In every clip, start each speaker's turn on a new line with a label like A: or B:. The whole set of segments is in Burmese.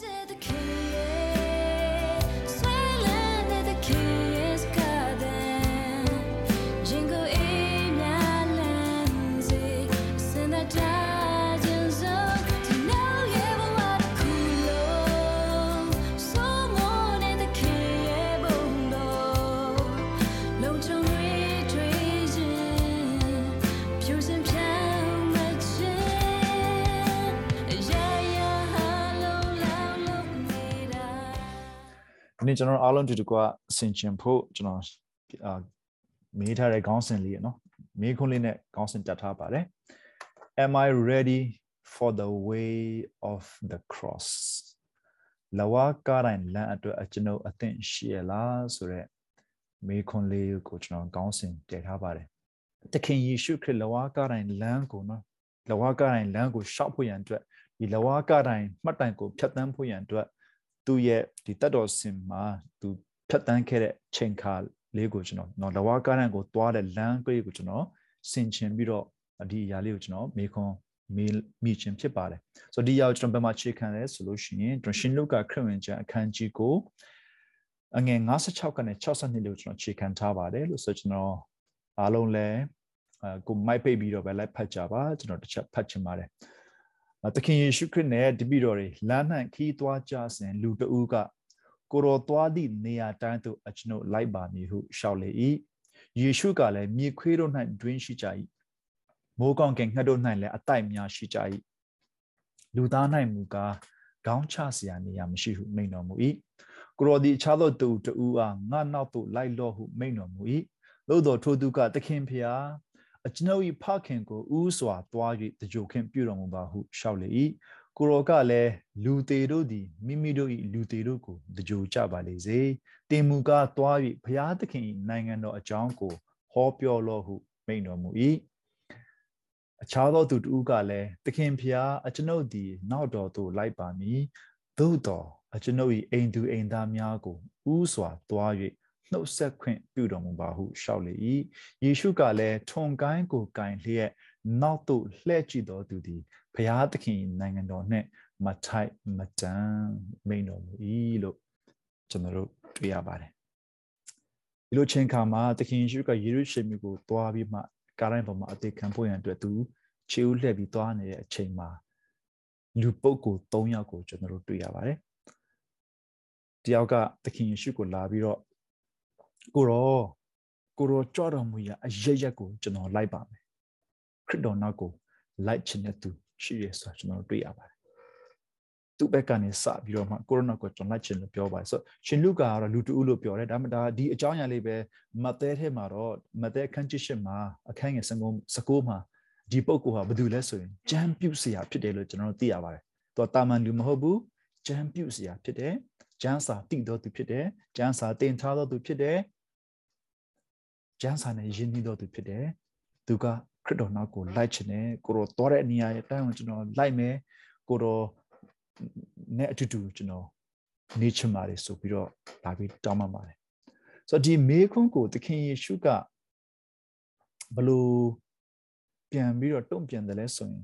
A: ဒီ နေ့ကျွန်တော်အားလုံးတူတူကဆင်ကျင်ဖို့ကျွန်တော်အာမေးထားတဲ့ခေါင်းစဉ်လေးရနော်မေးခွန်းလေးနဲ့ခေါင်းစဉ်တက်ထားပါတယ် Am I ready for the way of the cross လဝါကားတိုင်းလမ်းအတွက်အကျွန်ုပ်အသင့်ရှိရလားဆိုတော့မေးခွန်းလေးကိုကျွန်တော်ခေါင်းစဉ်တည်ထားပါတယ်တခင်ယေရှုခရစ်လဝါကားတိုင်းလမ်းကိုနော်လဝါကားတိုင်းလမ်းကိုရှောက်ဖို့ရန်အတွက်ဒီလဝါကားတိုင်းမှတ်တိုင်ကိုဖြတ်တန်းဖို့ရန်အတွက် သူ့ရဲ့ဒီတတ်တော်စင်မှာသူဖြတ်တန်းခဲ့တဲ့ချိန်ခါလေးကိုကျွန်တော်နော်လဝါကားရန်ကိုသွားတဲ့လမ်းကွေးကိုကျွန်တော်ဆင်ခြင်ပြီးတော့ဒီအရာလေးကိုကျွန်တော်မေခွန်မေမိခြင်းဖြစ်ပါတယ်ဆိုတော့ဒီအရာကိုကျွန်တော်ဘယ်မှာခြေခံလဲဆိုလို့ရှိရင်ကျွန်တော်ရှင်လုကာခရစ်ဝင်ကျမ်းအခန်းကြီးကိုအငယ်56ကနေ62လို့ကျွန်တော်ခြေခံထားပါတယ်လို့ဆိုကျွန်တော်အားလုံးလဲကိုမိုက်ပိတ်ပြီးတော့ပဲလိုက်ဖတ်ကြပါကျွန်တော်တစ်ချက်ဖတ်ချင်ပါတယ် သခင်ယေရှုခရစ်နဲ့တပည့်တော်တွေလမ်းနှံခီးသွားကြစဉ်လူတဦးကကိုတော်သွားသည့်နေရာတိုင်းသို့အကျွန်ုပ်လိုက်ပါမည်ဟုလျှောက်လေ၏ယေရှုကလည်းမြေခွေးတို့၌တွင်ရှိကြ၏မိုးကောင်းကင်ငှက်တို့၌လည်းအတိုက်များရှိကြ၏လူသား၌မူကားခေါင်းချစရာနေရာမရှိဟုမိန်တော်မူ၏ကိုတော်သည်အခြားသောသူတဦးအားငါနောက်သို့လိုက်လော့ဟုမိန်တော်မူ၏သို့တော်ထိုသူကသခင်ဖျား အကျွန်ုပ်၏ဖခင်ကိုဥစွာသွား၍တကြိုခင်ပြုတော်မူပါဟုရှောက်လေ၏ကိုရောကလည်းလူသေးတို့သည်မိမိတို့၏လူသေးတို့ကိုတကြိုကြပါလေစေတင်မူကားသွား၍ဘုရားသခင်၏နိုင်ငံတော်အကြောင်းကိုဟောပြောလော့ဟုမိန့်တော်မူ၏အခြားသောသူတို့ကလည်းသခင်ဖျားအကျွန်ုပ်သည်နောက်တော်သို့လိုက်ပါမည်သို့တော်အကျွန်ုပ်၏အိမ်သူအိမ်သားများကိုဥစွာသွား၍ နှုတ်ဆက်ခွင့်ပြုတော်မူပါဟုရှောက်လေ၏ယေရှုကလည်းထုံကိုင်းကိုကင်လျက်နောက်သို့လှည့်ကြည့်တော်သူသည်ဘုရားသခင်နိုင်ငံတော်နှင့်မထိုက်မတန်မိန်တော်မူ၏လို့ကျွန်တော်တို့တွေ့ရပါတယ်ဒီလိုချိန်ခါမှာသခင်ယေရှုကယေရုရှလင်မြို့ကိုသွားပြီးမှကားတိုင်းပေါ်မှာအသေးခံဖို့ရန်အတွက်သူခြေဦးလှည့်ပြီးသွားနေတဲ့အချိန်မှာလူပုဂ္ဂိုလ်၃ယောက်ကိုကျွန်တော်တို့တွေ့ရပါတယ်တယောက်ကသခင်ယေရှုကိုလာပြီးတော့ ကိုရောကိုရောကြွတော်မူရာအရရက်ကိုကျွန်တော်လိုက်ပါမယ်ခရစ်တော်နောက်ကိုလိုက်ချင်တဲ့သူရှိရဆိုကျွန်တော်တွေ့ရပါတယ်သူ့ဘက်ကနေစပြီးတော့မှကိုရိုနာကိုကျွန်တော်လိုက်ချင်လို့ပြောပါတယ်ဆိုရှင်လူကာကတော့လူတူဦးလို့ပြောတယ်ဒါမှဒါဒီအကြောင်းအရာလေးပဲမသဲထဲမှာတော့မသဲခန်းချစ်ရှစ်မှာအခန်းငယ်စကုံးစကိုးမှာဒီပုဂ္ဂိုလ်ဟာဘယ်သူလဲဆိုရင်ဂျမ်ပြုတ်စရာဖြစ်တယ်လို့ကျွန်တော်တို့သိရပါတယ်သူကတာမန်လူမဟုတ်ဘူးဂျမ်ပြုတ်စရာဖြစ်တယ်ဂျမ်းစာတည်တော်သူဖြစ်တယ်ဂျမ်းစာတင်ထားတော်သူဖြစ်တယ် ကျမ်းစာနဲ့ယဉ်ကျေးတော်သူဖြစ်တယ်သူကခရစ်တော်နောက်ကိုလိုက်ချင်တယ်ကိုတော်သွားတဲ့နေရာရဲ့အတိုင်းကိုကျွန်တော်လိုက်မယ်ကိုတော်နဲ့အတူတူကျွန်တော်နေချင်ပါတယ်ဆိုပြီးတော့လာပြီးတောင်းပန်ပါတယ်ဆိုတော့ဒီမေခွန်းကိုသခင်ယေရှုကဘလို့ပြန်ပြီးတော့တုံ့ပြန်တယ်လဲဆိုရင်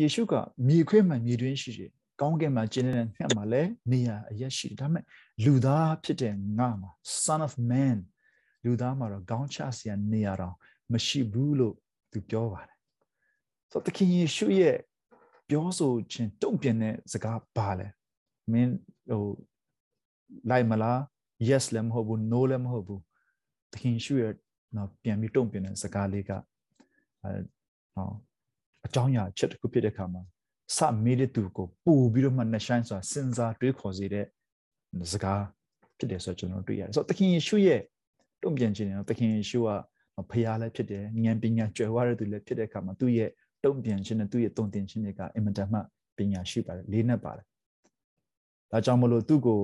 A: ယေရှုကမြေခွေးမှမြေတွင်းရှိတယ်ကောင်းကင်မှာကျင်းနေတဲ့ငှက်မှာလည်းနေရာအရက်ရှိတယ်ဒါပေမဲ့လူသားဖြစ်တဲ့ငါမှာ son of man လူသားမှာတော့ခေါင်းချစရာနေရာတော့မရှိဘူးလို့သူပြောပါတယ်ဆိုတော့သခင်ယေရှုရဲ့ပြောဆိုခြင်းတုံ့ပြန်တဲ့စကားပါလဲမင်းဟိုလိုက်မလား yes လည်းမဟုတ်ဘူး no လည်းမဟုတ်ဘူးသခင်ယေရှုရဲ့နော်ပြန်ပြီးတုံ့ပြန်တဲ့စကားလေးကအဲနော်အကြောင်းအရာချက်တစ်ခုဖြစ်တဲ့အခါမှာစမေးတဲ့သူကိုပူပြီးတော့မှနှဆိုင်ဆိုတာစဉ်းစားတွေးခေါ်စေတဲ့စကားဖြစ်တယ်ဆိုတော့ကျွန်တော်တွေ့ရတယ်ဆိုတော့သခင်ယေရှုရဲ့ တုံ့ပြန်ခြင်းနဲ့သခင်ယေရှုကဖခင်လည်းဖြစ်တယ်ဉာဏ်ပညာကျွယ်ဝတဲ့သူလည်းဖြစ်တဲ့အခါမှာသူ့ရဲ့တုံ့ပြန်ခြင်းနဲ့သူ့ရဲ့တုံ့တင်ခြင်းတွေကအင်မတန်မှပညာရှိပါတယ်လေးနဲ့ပါတယ်ဒါကြောင့်မလို့သူ့ကို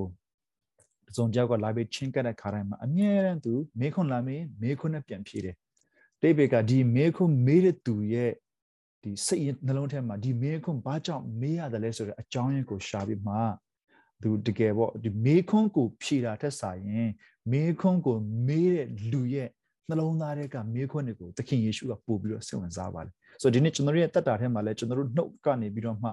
A: စုံကြောက်ကလာပြီးချင်းကတဲ့ခါတိုင်းမှာအမြဲတမ်းသူမေခွန်းလာမေးမေခွန်းနဲ့ပြန်ဖြေတယ်တိဘေကဒီမေခွန်းမေးတဲ့သူရဲ့ဒီစိတ်နှလုံးထဲမှာဒီမေခွန်းဘာကြောင့်မေးရတယ်လဲဆိုတဲ့အကြောင်းရင်းကိုရှာပြီးမှ သူတကယ်ပေါ့ဒီမေခွန်းကိုဖြေတာထက်စာရင်မေခွန်းကိုမေးတဲ့လူရဲ့နှလုံးသားထဲကမေခွန်းတွေကိုသခင်ယေရှုကပို့ပြီးတော့စိတ်ဝင်စားပါတယ်ဆိုတော့ဒီနေ့ကျွန်တော်ရဲ့တက်တာထဲမှာလည်းကျွန်တော်တို့နှုတ်ကနေပြီးတော့မှ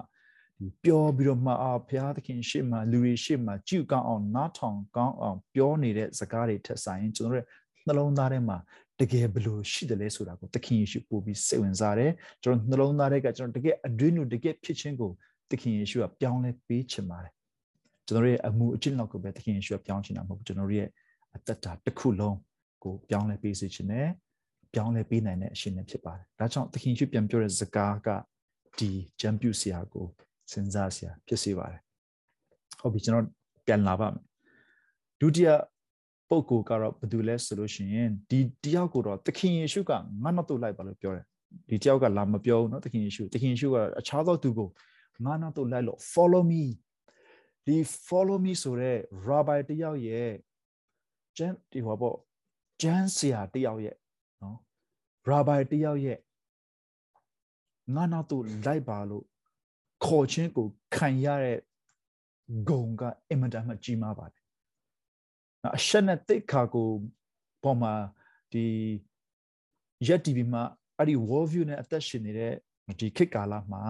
A: ဒီပြောပြီးတော့မှအာဘုရားသခင်ရှေ့မှာလူတွေရှေ့မှာကြည့်ကောင်းအောင်နားထောင်ကောင်းအောင်ပြောနေတဲ့စကားတွေထက်ဆိုင်ကျွန်တော်တို့နှလုံးသားထဲမှာတကယ်ဘလို့ရှိတယ်လဲဆိုတာကိုသခင်ယေရှုပို့ပြီးစိတ်ဝင်စားတယ်ကျွန်တော်နှလုံးသားထဲကကျွန်တော်တကယ်အတွင်းကိုတကယ်ဖြစ်ခြင်းကိုသခင်ယေရှုကပြောင်းလဲပေးချင်ပါတယ် ကျွန်တော်ရဲ့အမှုအကျင့်လောက်ကိုပဲသခင်ယေရှုကပြောင်းချင်တာမဟုတ်ဘူးကျွန်တော်ရဲ့အသက်တာတစ်ခုလုံးကိုပြောင်းလဲပေးစေချင်တယ်ပြောင်းလဲပေးနိုင်တဲ့အရှင်နဲ့ဖြစ်ပါတယ်ဒါကြောင့်သခင်ယေရှုပြန်ပြောတဲ့စကားကဒီဂျမ်ပြူဆရာကိုစဉ်းစားဆရာဖြစ်စေပါတယ်ဟုတ်ပြီကျွန်တော်ပြန်လာပါမယ်ဒုတိယပုဂ္ဂိုလ်ကတော့ဘယ်သူလဲဆိုလို့ရှိရင်ဒီတယောက်ကိုတော့သခင်ယေရှုကငါနောက်တို့လိုက်ပါလို့ပြောတယ်ဒီတယောက်ကလာမပြောဘူးเนาะသခင်ယေရှုသခင်ယေရှုကအခြားသောသူကိုငါနောက်တို့လိုက်လို့ follow me ဒီ follow me ဆိုတဲ့ rabbi တယောက်ရဲ့ကျန်ဒီဟောပေါ့ကျမ်းဆရာတယောက်ရဲ့နော် rabbi တယောက်ရဲ့ငါနောက်တို့လိုက်ပါလို့ခေါ်ခြင်းကိုခံရတဲ့ဂုံကအင်မတန်မှကြီးမားပါတယ်အရှက်နဲ့တိတ်ခါကိုပေါ်မှာဒီရက် TV မှာအဲ့ဒီ world view နဲ့အသက်ရှင်နေတဲ့ဒီခေတ်ကာလမှာ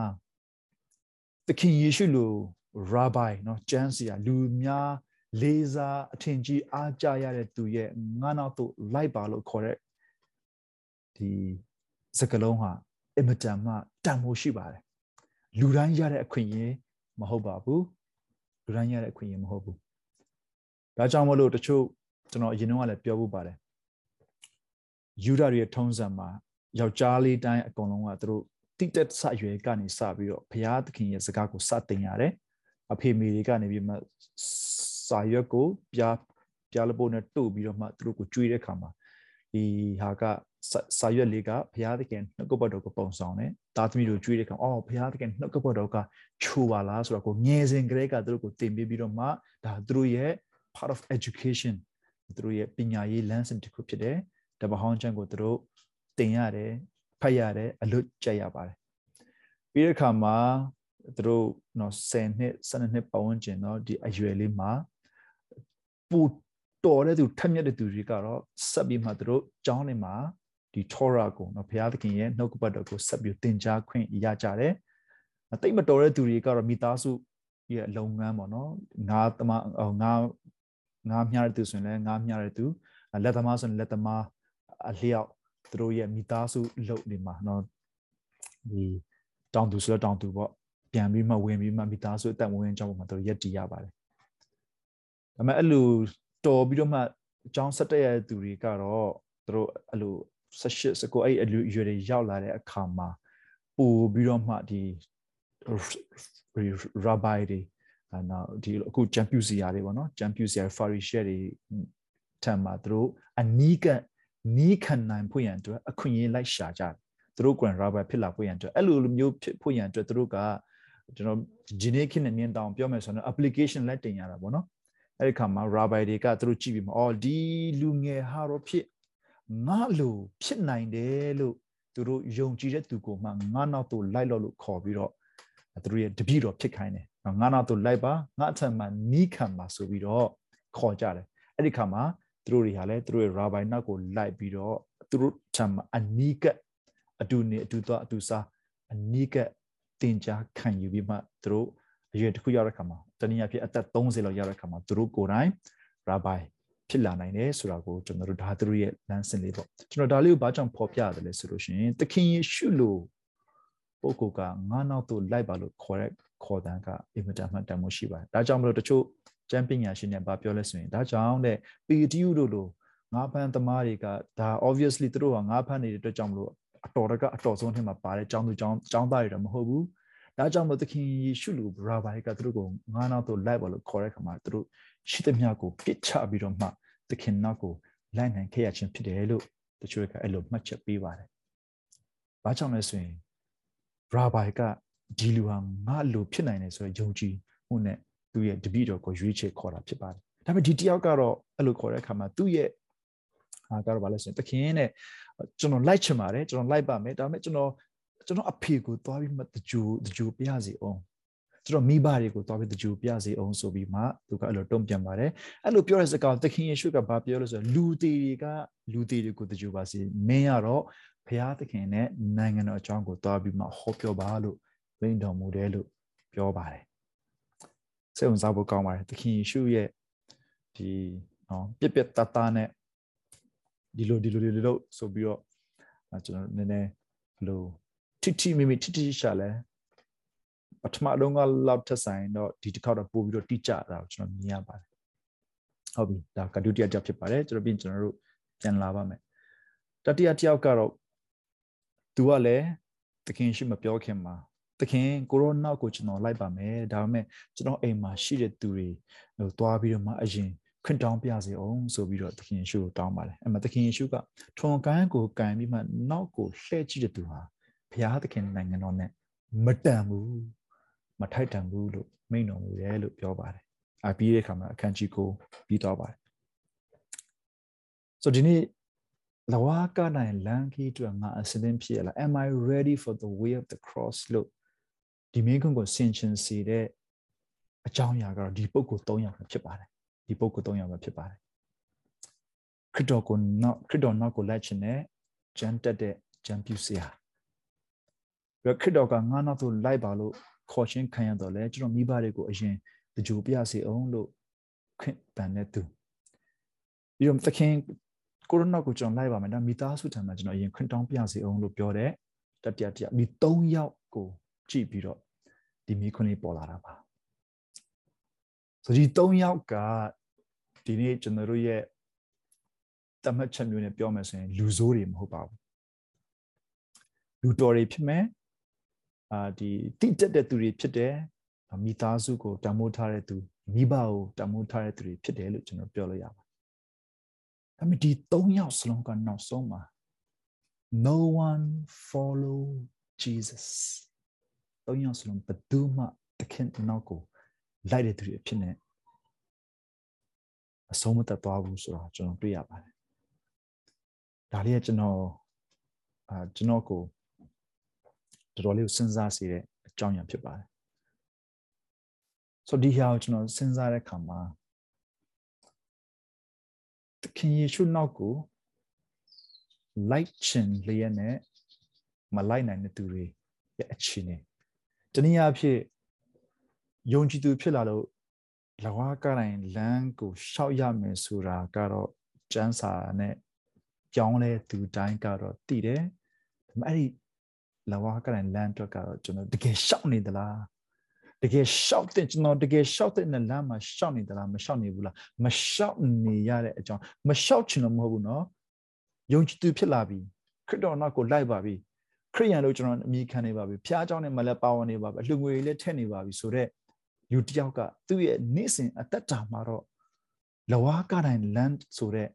A: သခင်ယေရှုလို rabbi เนาะကျမ်းစီယာလူများလေးစားအထင်ကြီးအားကြရတဲ့သူရဲ့ငါနောက်သို့လိုက်ပါလို့ခေါ်တဲ့ဒီစကလုံးဟာအင်မတန်မှတန်ဖိုးရှိပါတယ်လူတိုင်းရတဲ့အခွင့်အရေးမဟုတ်ပါဘူးလူတိုင်းရတဲ့အခွင့်အရေးမဟုတ်ဘူးဒါကြောင့်မလို့တချို့ကျွန်တော်အရင်ကလည်းပြောဖို့ပါတယ်ယူဒာရဲ့ထုံးစံမှာယောက်ျားလေးတိုင်းအကုန်လုံးကသူတို့တိတက်ဆရွယ်ကနေစပြီးတော့ဘုရားသခင်ရဲ့စကားကိုစတင်ရတယ် အဖေမေတွေကနေပြီးမှစာရွက်ကိုပြားပြားလပိုးနဲ့တို့ပြီးတော့မှသူတို့ကိုကျွေးတဲ့ခါမှာဒီဟာကစာရွက်လေးကဘုရားသခင်နှုတ်ကပတ်တော်ကိုပုံဆောင်တယ်။သားသမီးတို့ကြွေးတဲ့ခါအော်ဘုရားသခင်နှုတ်ကပတ်တော်ကချိုးပါလားဆိုတော့ကိုငယ်စဉ်ကလေးကသူတို့ကိုသင်ပေးပြီးတော့မှဒါသူတို့ရဲ့ part of education သူတို့ရဲ့ပညာရေး lesson တစ်ခုဖြစ်တယ်။တပဟောင်းချမ်းကိုသူတို့သင်ရတယ်ဖတ်ရတယ်အလွတ်ကျက်ရပါတယ်။ပြီးတဲ့အခါမှာ သူတို့နော်10နှစ်12နှစ်ပတ်ဝန်းကျင်တော့ဒီအရွယ်လေးမှာပူတော်တဲ့သူထက်မြက်တဲ့သူတွေကတော့ဆက်ပြီးမှသူတို့ကျောင်းတွေမှာဒီ Torah ကိုနော်ဘုရားသခင်ရဲ့နှုတ်ကပတ်တော်ကိုဆက်ပြီးသင်ကြားခွင့်ရကြတယ်။အသိမတော်တဲ့သူတွေကတော့မိသားစုရဲ့လုပ်ငန်းပေါ့နော်။ငါသမားငါငါမြရတဲ့သူဆိုရင်လည်းငါမြရတဲ့သူလက်သမားဆိုရင်လက်သမားအလျောက်သူတို့ရဲ့မိသားစုလုပ်နေမှာနော်ဒီတောင်သူဆိုတော့တောင်သူပေါ့ ပြန်ပြီးမှဝင်ပြီးမှမိသားစုအသက်ဝင်ကြောင်းပေါ်မှာသူတို့ရက်တည်ရပါတယ်ဒါပေမဲ့အဲ့လိုတော်ပြီးတော့မှအကြောင်းဆက်တက်ရတဲ့သူတွေကတော့သူတို့အဲ့လို18 19အဲ့အလူရွယ်တွေရောက်လာတဲ့အခါမှာပို့ပြီးတော့မှဒီ rabbi တွေအဲနောက်ဒီအခု champion စီယာတွေပေါ့နော် champion စီယာ farishe တွေထံမှာသူတို့အနီးကနီးခံနိုင်ဖို့ရန်အတွက်အခွင့်အရေးလိုက်ရှာကြတယ်သူတို့ကွန် rabbi ဖြစ်လာဖို့ရန်အတွက်အဲ့လိုလိုမျိုးဖြစ်ဖို့ရန်အတွက်သူတို့က ကျွန်တော်ဒီနေ့ခေတ်နဲ့မြင်တောင်ပြောမယ်ဆိုတော့ application လက်တင်ရတာပေါ့နော်အဲ့ဒီခါမှာ rabbi တွေကသူတို့ကြည့်ပြီးမှအော်ဒီလူငယ်ဟာတော့ဖြစ်ငါလိုဖြစ်နိုင်တယ်လို့သူတို့ယုံကြည်တဲ့သူကိုမှငါနောက်သို့လိုက်လို့လို့ခေါ်ပြီးတော့သူတို့ရဲ့တပည့်တော်ဖြစ်ခိုင်းတယ်ငါနောက်သို့လိုက်ပါငါအထက်မှာနီးခံပါဆိုပြီးတော့ခေါ်ကြတယ်အဲ့ဒီခါမှာသူတို့တွေဟာလည်းသူတို့ရဲ့ rabbi နောက်ကိုလိုက်ပြီးတော့သူတို့ထံမှာအနီးကအတူနေအတူသွားအတူစားအနီးက တင်ကြားခံယူပြီးမှသူတို့အရွယ်တစ်ခုရောက်တဲ့ခါမှာတနည်းအားဖြင့်အသက်30လောက်ရောက်တဲ့ခါမှာသူတို့ကိုယ်တိုင် rabbi ဖြစ်လာနိုင်တယ်ဆိုတာကိုကျွန်တော်တို့ဒါသူတို့ရဲ့လမ်းစဉ်လေးပေါ့ကျွန်တော်ဒါလေးကိုဘာကြောင့်ဖော်ပြရတယ်လဲဆိုလို့ရှိရင်သခင်ယေရှုလိုပုဂ္ဂိုလ်ကငါးနောက်သို့လိုက်ပါလို့ခေါ်တဲ့ခေါ်တန်းကအင်မတန်မှတန်မိုးရှိပါတယ်ဒါကြောင့်မလို့တချို့ကျမ်းပညာရှင်တွေဘာပြောလဲဆိုရင်ဒါကြောင့်တဲ့ပီတီယူတို့လိုငါးဖန်သမားတွေကဒါ obviously သူတို့ကငါးဖန်နေတဲ့အတွက်ကြောင့်မလို့ အတော်တကအတော်ဆုံးထင်မှာပါတယ်ကျောင်းသူကျောင်းကျောင်းသားတွေတော့မဟုတ်ဘူးဒါကြောင့်မလို့သခင်ယေရှုလိုဘရာဘိုင်ကသူတို့ကိုငါးနောက်သို့လိုက်ပါလို့ခေါ်တဲ့ခါမှာသူတို့ရှိသမျှကိုပြစ်ချပြီးတော့မှသခင်နောက်ကိုလိုက်နိုင်ခဲ့ရခြင်းဖြစ်တယ်လို့တချို့ကအဲ့လိုမှတ်ချက်ပေးပါတယ်။ဘာကြောင့်လဲဆိုရင်ရာဘိုင်ကဒီလူဟာငါလိုဖြစ်နိုင်တယ်ဆိုတော့ယုံကြည်မှုနဲ့သူ့ရဲ့တပည့်တော်ကိုရွေးချယ်ခေါ်တာဖြစ်ပါတယ်။ဒါပေမဲ့ဒီတယောက်ကတော့အဲ့လိုခေါ်တဲ့အခါမှာသူ့ရဲ့ဟာကတော့ဘာလဲဆိုရင်သခင်နဲ့ ကျွန်တော်လိုက်ချင်ပါတယ်ကျွန်တော်လိုက်ပါမယ်ဒါပေမဲ့ကျွန်တော်ကျွန်တော်အဖေကိုသွားပြီးမှတကြိုတကြိုပြရစီအောင်ကျွန်တော်မိဘတွေကိုသွားပြီးတကြိုပြစေအောင်ဆိုပြီးမှသူကအဲ့လိုတုံ့ပြန်ပါတယ်အဲ့လိုပြောတဲ့စကားသခင်ယေရှုကဘာပြောလို့ဆိုလူသေးတွေကလူသေးတွေကိုတကြိုပါစေမင်းကတော့ဘုရားသခင်နဲ့နိုင်ငံတော်အကြောင်းကိုသွားပြီးမှဟောပြောပါလို့မိန့်တော်မူတယ်လို့ပြောပါတယ်စိတ်ဝင်စားဖို့ကောင်းပါတယ်သခင်ယေရှုရဲ့ဒီနော်ပြက်ပြက်တတနဲ့ ဒီလိုဒီလိုဒီလိုဆိုပြီးတော့ကျွန်တော်နည်းနည်းဘလို့ထိထိမိမိထိထိရှာလဲပထမတော့ကလောက်ထဆိုင်တော့ဒီတစ်ခေါက်တော့ပို့ပြီးတော့တိကျတာကိုကျွန်တော်မြင်ရပါတယ်ဟုတ်ပြီဒါကဒုတိယကြောက်ဖြစ်ပါတယ်ကျွန်တော်ပြင်ကျွန်တော်တို့ပြန်လာပါမယ်တတိယတယောက်ကတော့သူကလည်းသခင်ရှိမပြောခင်မှာသခင်ကိုရိုနာကိုကျွန်တော်လိုက်ပါမယ်ဒါပေမဲ့ကျွန်တော်အိမ်မှာရှိတဲ့သူတွေဟိုသွားပြီးတော့မှအရင် ခွင့်တောင်းပြစေအောင်ဆိုပြီးတော့သခင်ယေရှုကိုတောင်းပါတယ်အဲ့မှာသခင်ယေရှုကထွန်ကန်းကိုကန်ပြီးမှနောက်ကိုလှည့်ကြည့်တဲ့သူဟာဘုရားသခင်နိုင်ငံတော်နဲ့မတန်ဘူးမထိုက်တန်ဘူးလို့မိန့်တော်မူတယ်လို့ပြောပါတယ်အပြီးတဲ့အခါမှာအခန်းကြီးကိုပြီးသွားပါတယ်ဆိုဒီနေ့လဝါကနိုင်လန်ခီအတွက်ငါအစင်းဖြစ်ရလား am i ready for the way of the cross လို့ဒီမင်းကွန်းကိုဆင်ခြင်စေတဲ့အကြောင်းအရာကတော့ဒီပုဂ္ဂိုလ်၃ယောက်ပဲဖြစ်ပါတယ် ဒီပုဂ္ဂိုလ်၃ယောက်ပဲဖြစ်ပါတယ်ခရစ်တော်ကိုနောက်ခရစ်တော်နောက်ကိုလိုက်ခြင်းနဲ့ဂျန်တက်တဲ့ဂျန်ပြူစရာပြီးခရစ်တော်ကငါနောက်သို့လိုက်ပါလို့ခေါ်ခြင်းခံရတော့လေကျွန်တော်မိဘတွေကိုအရင်တကြိုပြစေအောင်လို့ခွင့်ပန်တဲ့သူပြီးတော့သခင်ကိုရိုနာကိုကျွန်တော်လိုက်ပါမယ်ဒါမိသားစုထံမှာကျွန်တော်အရင်ခွင့်တောင်းပြစေအောင်လို့ပြောတဲ့တတိယတရဒီ၃ယောက်ကိုကြည့်ပြီးတော့ဒီမိခွန်းလေးပေါ်လာတာပါ ဆိုဒီ၃ယောက်ကဒီနေ့ကျွန်တော်တို့ရဲ့တမတ်ချက်မျိုးနဲ့ပြောမယ်ဆိုရင် လူဆိုးတွေမဟုတ်ပါဘူးလူတော်တွေဖြစ်မယ်အာဒီတိတက်တဲ့သူတွေဖြစ်တယ်မိသားစုကိုတမိုးထားတဲ့သူမိဘကိုတမိုးထားတဲ့သူတွေဖြစ်တယ်လို့ကျွန်တော်ပြောလို့ရပါတယ်ဒါပေမဲ့ဒီ၃ယောက်စလုံးကနောက်ဆုံးမှာ no one follow Jesus ၃ယောက်စလုံးဘယ်သူမှတခင်နောက်ကို လိုက်တဲ့သူတွေအဖြစ်နဲ့အဆုံးမသက်သွားဘူးဆိုတော့ကျွန်တော်တွေ့ရပါတယ်ဒါလေးကကျွန်တော်အာကျွန်တော်ကိုတော်တော်လေးကိုစဉ်းစားစေတဲ့အကြောင်းအရာဖြစ်ပါတယ်ဆိုတော့ဒီဟာကိုကျွန်တော်စဉ်းစားတဲ့အခါမှာသခင်ယေရှုနောက်ကိုလိုက်ချင်လျက်နဲ့မလိုက်နိုင်တဲ့သူတွေရဲ့အခြေအနေတနည်းအားဖြင့် ယုံကြည်သူဖြစ်လာလို့လဝါကတိုင်းလမ်းကိုရှောက်ရမယ်ဆိုတာကတော့ကျမ်းစာနဲ့ကြောင်းလဲသူတိုင်းကတော့တည်တယ်ဒါပေမဲ့အဲ့ဒီလဝါကတိုင်းလမ်းအတွက်ကတော့ကျွန်တော်တကယ်ရှောက်နေသလားတကယ်ရှောက်တဲ့ကျွန်တော်တကယ်ရှောက်တဲ့လမ်းမှာရှောက်နေသလားမရှောက်နေဘူးလားမရှောက်နေရတဲ့အကြောင်းမရှောက်ချင်တော့မဟုတ်ဘူးเนาะယုံကြည်သူဖြစ်လာပြီခရစ်တော်နောက်ကိုလိုက်ပါပြီခရိယန်လို့ကျွန်တော်အမိခံနေပါပြီဖျားเจ้าနဲ့မလဲပါဝင်နေပါပြီအလှငွေလည်းထည့်နေပါပြီဆိုတော့ လူတယောက်ကသူ့ရဲ့နေ့စဉ်အသက်တာမှာတော့လဝါကတိုင်းလမ်းဆိုတဲ့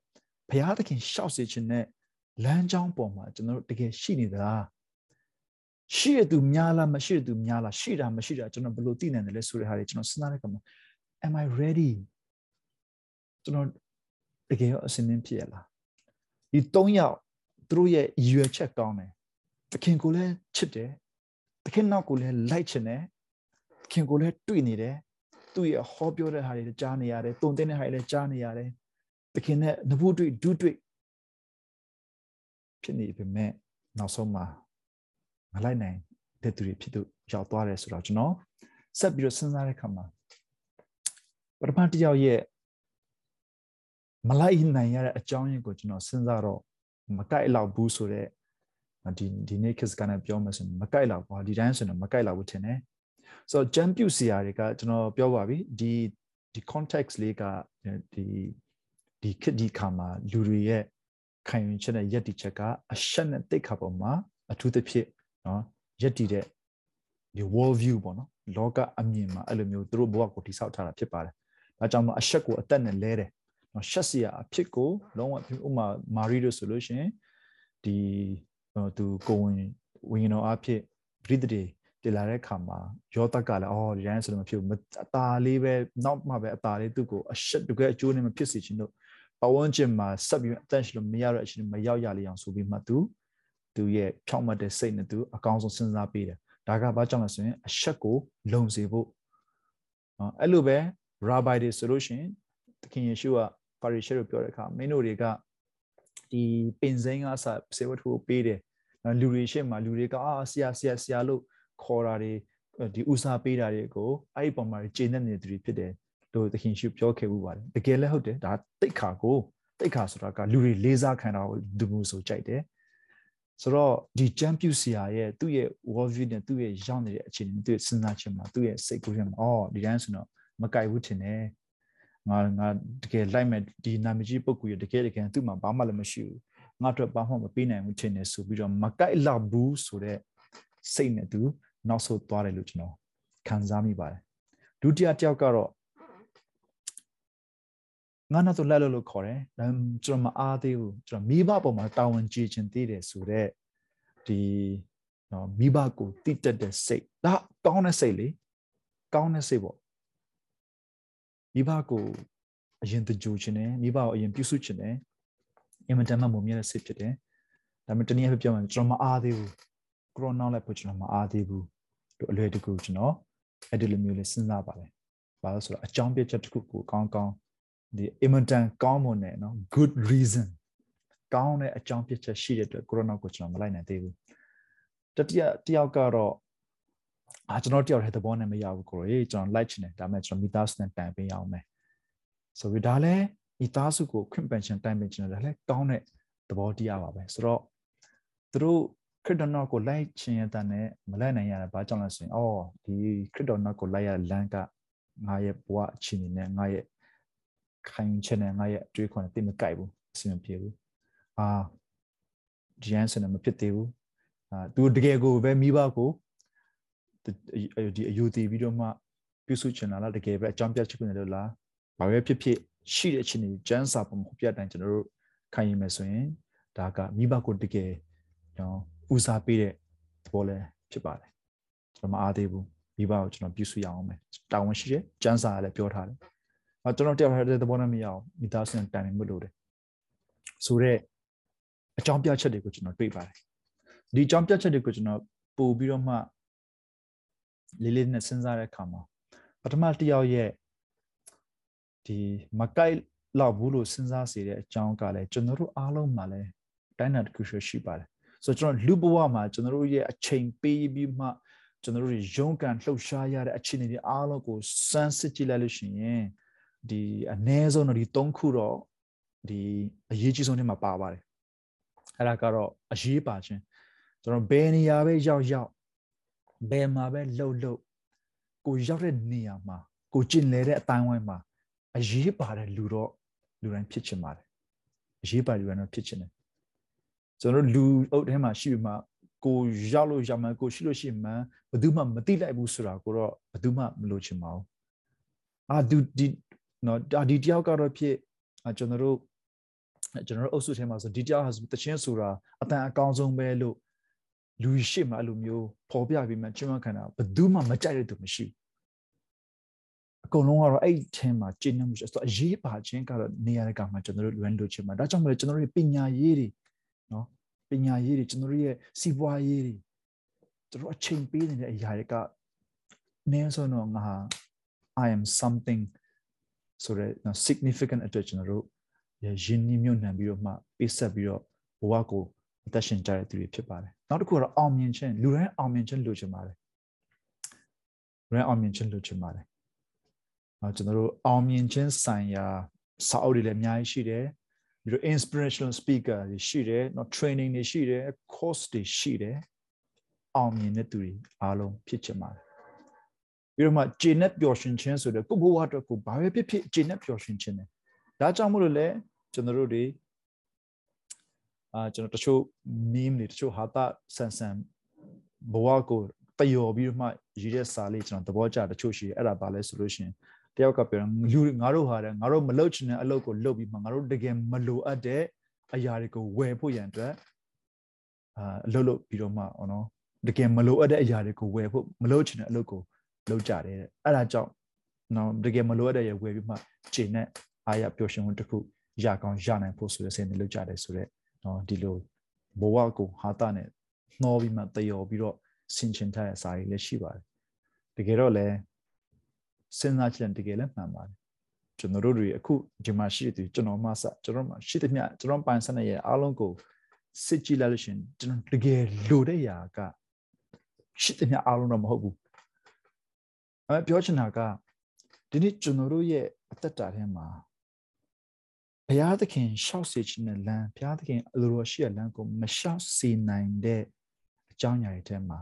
A: ဘုရားသခင်ရှောက်စေခြင်းနဲ့လမ်းကြောင်းပေါ်မှာကျွန်တော်တို့တကယ်ရှိနေသလားရှိရသူများလားမရှိရသူများလားရှိတာမရှိတာကျွန်တော်ဘယ်လိုသိနိုင်တယ်လဲဆိုတဲ့ဟာတွေကျွန်တော်စဉ်းစားတဲ့အခါမှာ am i ready ကျွန်တော်တကယ်ရောအစင်းင်းဖြစ်ရလားဒီ၃ယောက်သူတို့ရဲ့ရည်ရွယ်ချက်ကောင်းတယ်သခင်ကိုလည်းချစ်တယ်သခင်နောက်ကိုလည်းလိုက်ချင်တယ်သ ခင်ကိုလည်းတွေ့နေတယ်သူ့ရဲ့ဟောပြောတဲ့ဟာတွေကြားနေရတယ်တုံတင်တဲ့ဟာတွေလည်းကြားနေရတယ်သခင်နဲ့နဘူးတွေ့ဒုတွေ့ဖြစ်နေပေမဲ့နောက်ဆုံးမှာမလိုက်နိုင်တဲ့သူတွေဖြစ်သူရောက်သွားတယ်ဆိုတော့ကျွန်တော်ဆက်ပြီးတော့စဉ်းစားတဲ့အခါမှာပထမတစ်ယောက်ရဲ့မလိုက်နိုင်ရတဲ့အကြောင်းရင်းကိုကျွန်တော်စဉ်းစားတော့မကြိုက်လောက်ဘူးဆိုတော့ဒီဒီနေ့ kids ကလည်းပြောမှဆိုမကြိုက်လောက်ပါဒီတိုင်းဆိုတော့မကြိုက်လောက်ဘူးထင်တယ် ဆိုတော့ jump ပြုစီရာတွေကကျွန်တော်ပြောပါပြီဒီဒီ context လေးကဒီဒီခက်ဒီခါမှာလူတွေရဲ့ခံယူချက်နဲ့ယက်တီချက်ကအရှက်နဲ့တိတ်ခါပေါ်မှာအထူးသဖြင့်နော်ယက်တီတဲ့ဒီ world view ပေါ့နော်လောကအမြင်မှာအဲ့လိုမျိုးသူတို့ဘဝကိုတိဆောက်ထားတာဖြစ်ပါတယ်ဒါကြောင့်မို့အရှက်ကိုအသက်နဲ့လဲတယ်နော်ရှက်စရာအဖြစ်ကိုလုံးဝဥမာမာရီတို့ဆိုလို့ရှိရင်ဒီသူကိုဝင်ဝင်တော်အဖြစ်ပရိသေ တည်လာတဲ့ခါမှာယောသက်ကလည်းအော်ဒီတိုင်းဆိုလို့မဖြစ်ဘူးအตาလေးပဲနောက်မှပဲအตาလေးသူ့ကိုအရှက်တကယ်အကျိုးနဲ့မဖြစ်စေချင်လို့ပဝန်းကျင်မှာဆက်ပြီးအသက်ရှင်လို့မရတဲ့အချိန်မရောက်ရလေအောင်ဆိုပြီးမှသူသူရဲ့ဖြောင့်မတ်တဲ့စိတ်နဲ့သူအကောင်းဆုံးစဉ်းစားပေးတယ်ဒါကဘာကြောင့်လဲဆိုရင်အရှက်ကိုလုံစေဖို့နော်အဲ့လိုပဲ rabbi တွေဆိုလို့ရှိရင်သခင်ယေရှုကပါရီရှဲကိုပြောတဲ့အခါမင်းတို့တွေကဒီပင်စိမ်းကစစေဝတ္ထုကိုပေးတယ်လူတွေရှေ့မှာလူတွေကအာဆရာဆရာဆရာလို့ ခေါ်တာတွေဒီဥစားပေးတာတွေကိုအဲ့ဒီပုံမှာကျေနပ်နေတဲ့သူတွေဖြစ်တယ်လို့သခင်ရှုပြောခဲ့မှုပါတယ်တကယ်လည်းဟုတ်တယ်ဒါတိတ်ခါကိုတိတ်ခါဆိုတာကလူတွေလေးစားခံတာကိုလူမျိုးဆိုကြိုက်တယ်ဆိုတော့ဒီချမ်ပြူဆရာရဲ့သူ့ရဲ့ world view နဲ့သူ့ရဲ့ရောက်နေတဲ့အခြေအနေသူ့စဉ်းစားချက်မှာသူ့ရဲ့စိတ်ကူးချက်မှာအော်ဒီတိုင်းဆိုတော့မကြိုက်ဘူးထင်တယ်ငါငါတကယ်လိုက်မဲ့ဒီနာမည်ကြီးပုဂ္ဂိုလ်ရတကယ်တကယ်သူ့မှာဘာမှလည်းမရှိဘူးငါတို့ဘာမှမပေးနိုင်ဘူးထင်တယ်ဆိုပြီးတော့မကြိုက်လောက်ဘူးဆိုတော့စိတ်နဲ့သူ နောက်ဆုတ်သွားတယ်လို့ကျွန်တော်ခံစားမိပါတယ်ဒုတိယတယောက်ကတော့ငါနောက်ဆိုလက်လို့လို့ခေါ်တယ်ဒါကျွန်တော်မအားသေးဘူးကျွန်တော်မိဘပေါ်မှာတာဝန်ကြီးခြင်းသေးတယ်ဆိုတော့ဒီနော်မိဘကိုတိတက်တဲ့စိတ်ဒါကောင်းတဲ့စိတ်လေကောင်းတဲ့စိတ်ပေါ့မိဘကိုအရင်တကြိုခြင်းနဲ့မိဘကိုအရင်ပြုစုခြင်းနဲ့အင်မတန်မှမုံမြတဲ့စိတ်ဖြစ်တယ်ဒါပေမဲ့တနည်းအားဖြင့်ပြောရင်ကျွန်တော်မအားသေးဘူး ကိုရိုနာလည်းပို့ကျွန်တော်မအားသေးဘူးတို့အလွယ်တကူကျွန်တော်အဲ့ဒီလိုမျိုးလေးစဉ်းစားပါတယ်ဘာလို့ဆိုတော့အကြောင်းပြချက်တစ်ခုကိုကောင်းကောင်းဒီအင်မတန်ကောင်းမွန်တဲ့နော် good reason ကောင်းတဲ့အကြောင်းပြချက်ရှိတဲ့အတွက်ကိုရိုနာကိုကျွန်တော်မလိုက်နိုင်သေးဘူးတတိယတယောက်ကတော့အာကျွန်တော်တယောက်တည်းသဘောနဲ့မရဘူးကိုရိုရေးကျွန်တော်လိုက်ချင်တယ်ဒါပေမဲ့ကျွန်တော်မိသားစုနဲ့တိုင်ပင်ရအောင်မယ်ဆိုပြီးဒါလည်းမိသားစုကိုခွင့်ပန်ရှင်တိုင်ပင်ချင်တယ်ဒါလည်းကောင်းတဲ့သဘောတရားပါပဲဆိုတော့သူတို့ ခရစ်တော်နောက်ကိုလိုက်ချင်ရတဲ့နဲ့မလိုက်နိုင်ရတာဘာကြောင့်လဲဆိုရင်အော်ဒီခရစ်တော်နောက်ကိုလိုက်ရလမ်းကငါရဲ့ဘဝအခြေအနေနဲ့ငါရဲ့ခိုင်ချက်နဲ့ငါရဲ့အတွေးခေါ်နဲ့တိမကြိုက်ဘူးအဆင်မပြေဘူးအာဒီ answer နဲ့မဖြစ်သေးဘူးအာသူတကယ်ကိုပဲမိဘကိုဒီအယူတည်ပြီးတော့မှပြုစုချင်တာလားတကယ်ပဲအကြောင်းပြချက်နေလို့လားဘာပဲဖြစ်ဖြစ်ရှိတဲ့အခြေအနေကျန်းစာပုံပြတ်တိုင်းကျွန်တော်တို့ခံယူမယ်ဆိုရင်ဒါကမိဘကိုတကယ်နော် ဦးစားပေးတဲ့သဘောလဲဖြစ်ပါတယ်ကျွန်တော်မအားသေးဘူးမိဘကိုကျွန်တော်ပြုစုရအောင်မယ်တာဝန်ရှိတယ်ကျန်းစာလည်းပြောထားတယ်အဲကျွန်တော်တယောက်ထားတဲ့သဘောနဲ့မရအောင်မိသားစုနဲ့တိုင်ပင်မှုလုပ်တယ်ဆိုတော့အကြောင်းပြချက်တွေကိုကျွန်တော်တွေ့ပါတယ်ဒီအကြောင်းပြချက်တွေကိုကျွန်တော်ပို့ပြီးတော့မှလေးလေးနဲ့စဉ်းစားတဲ့အခါမှာပထမတစ်ယောက်ရဲ့ဒီမကိုက်လောက်ဘူးလို့စဉ်းစားစေတဲ့အကြောင်းကလည်းကျွန်တော်တို့အားလုံးမှာလည်းတိုင်းနာတစ်ခုရှိပါတယ် ဆိုတော့ကျွန်တော်လူဘဝမှာကျွန်တော်တို့ရဲ့အချိန်ပေးပြီးမှကျွန်တော်တို့ရုန်းကန်လှုပ်ရှားရတဲ့အခြေအနေတွေအားလုံးကိုစမ်းစစ်ကြည့်လိုက်လို့ရှိရင်ဒီအ ਨੇ ဆုံးတော့ဒီ၃ခုတော့ဒီအရေးကြီးဆုံးတွေမှာပါပါတယ်အဲ့ဒါကတော့အရေးပါခြင်းကျွန်တော်ဘယ်နေရာပဲရောက်ရောက်ဘယ်မှာပဲလှုပ်လှုပ်ကိုရောက်တဲ့နေရာမှာကိုကျင်လဲတဲ့အတိုင်းဝိုင်းမှာအရေးပါတဲ့လူတော့လူတိုင်းဖြစ်ချင်ပါတယ်အရေးပါလူတိုင်းတော့ဖြစ်ချင်တယ် ကျွန်တော်လူအုပ်ထဲမှာရှိပြီးမှကိုရောက်လို့ရမှန်ကိုရှိလို့ရှိမှန်ဘယ်သူမှမသိလိုက်ဘူးဆိုတာကိုတော့ဘယ်သူမှမလို့ချင်ပါဘူးအာဒီဒီနော်ဒီတယောက်ကတော့ဖြစ်ကျွန်တော်တို့ကျွန်တော်တို့အုပ်စုထဲမှာဆိုဒီတယောက်ဟာတချင်းဆိုတာအတန်အကောင်းဆုံးပဲလို့လူရှိမှအဲ့လိုမျိုးပေါ်ပြပြီးမှကျွမ်းခံတာဘယ်သူမှမကြိုက်တဲ့သူမရှိဘူးအကုန်လုံးကတော့အဲ့ထဲမှာကျင့်နေမှုရှိဆိုအရေးပါခြင်းကတော့နေရာကမှာကျွန်တော်တို့လွမ်းလို့ချင်မှာဒါကြောင့်မလို့ကျွန်တော်တို့ပညာရေးတွေ နော်ပညာရေးတွေကျွန်တော်တို့ရဲ့စီးပွားရေးတွေကျွန်တော်အချိန်ပေးနေတဲ့အရာတွေကနည်းဆိုတော့ငါ I am something ဆိုတော့ significant အတွက်ကျွန်တော်တို့ရင်းနှီးမြှုပ်နှံပြီးတော့မှပေးဆက်ပြီးတော့ဘဝကိုအသက်ရှင်ကြတဲ့သူတွေဖြစ်ပါတယ်နောက်တစ်ခုကတော့အောင်မြင်ခြင်းလူတိုင်းအောင်မြင်ခြင်းလိုချင်ပါတယ်လူတိုင်းအောင်မြင်ခြင်းလိုချင်ပါတယ်အဲကျွန်တော်တို့အောင်မြင်ခြင်းဆိုင်ရာစာအုပ်တွေလည်းအများကြီးရှိတယ် ပြီးတော့ inspirational speaker တွေရှိတယ်เนาะ training တွေရှိတယ် course တွေရှိတယ်အောင်မြင်တဲ့သူတွေအားလုံးဖြစ်ချင်ပါတယ်ပြီးတော့မှဂျေနက်ပျော်ရွှင်ခြင်းဆိုတဲ့ကိုဘဝအတွက်ကိုဘာပဲဖြစ်ဖြစ်ဂျေနက်ပျော်ရွှင်ခြင်းတယ်ဒါကြောင့်မို့လို့လဲကျွန်တော်တို့တွေအာကျွန်တော်တချို့ meme တွေတချို့ဟာတာဆန်ဆန်ဘဝကိုတယော်ပြီးတော့မှရေးတဲ့စာလေးကျွန်တော်သဘောကျတချို့ရှိတယ်အဲ့ဒါဘာလဲဆိုလို့ရှိရင် တယောက်ကပြောလူငါတို့ဟာတဲ့ငါတို့မလုပ်ချင်တဲ့အလုပ်ကိုလုပ်ပြီးမှငါတို့တကယ်မလိုအပ်တဲ့အရာတွေကိုဝယ်ဖို့ရန်အတွက်အာအလုပ်လုပ်ပြီးတော့မှဟောနော်တကယ်မလိုအပ်တဲ့အရာတွေကိုဝယ်ဖို့မလုပ်ချင်တဲ့အလုပ်ကိုလုပ်ကြတယ်တဲ့အဲ့ဒါကြောင့်နော်တကယ်မလိုအပ်တဲ့ရဝယ်ပြီးမှချိန်နဲ့အားရပျော်ရွှင်မှုတစ်ခုရကောင်းရနိုင်ဖို့ဆိုတဲ့စိတ်နဲ့လုပ်ကြတယ်ဆိုတော့နော်ဒီလိုဘဝကိုဟာတာနဲ့နှောပြီးမှတယောပြီးတော့ဆင်ချင်ထားတဲ့စာတွေလည်းရှိပါတယ်တကယ်တော့လည်း စဉ်းစားကြည့်ရင်တကယ်လည်းမှန်ပါတယ်ကျွန်တော်တို့တွေအခုဒီမှာရှိတဲ့ကျွန်တော်မှစကျွန်တော်မှရှိတဲ့မြကျွန်တော်ပိုင်စတဲ့ရဲ့အားလုံးကိုစစ်ကြည့်လိုက်လို့ရှင်ကျွန်တော်တကယ်လိုတဲ့ຢာကရှိတဲ့မြအားလုံးတော့မဟုတ်ဘူးအဲပြောချင်တာကဒီနေ့ကျွန်တော်တို့ရဲ့အသက်တာထဲမှာဘုရားသခင်ရှောက်စေခြင်းနဲ့လမ်းဘုရားသခင်အလိုတော်ရှိတဲ့လမ်းကိုမရှောက်စေနိုင်တဲ့အကြောင်းအရာတွေထဲမှာ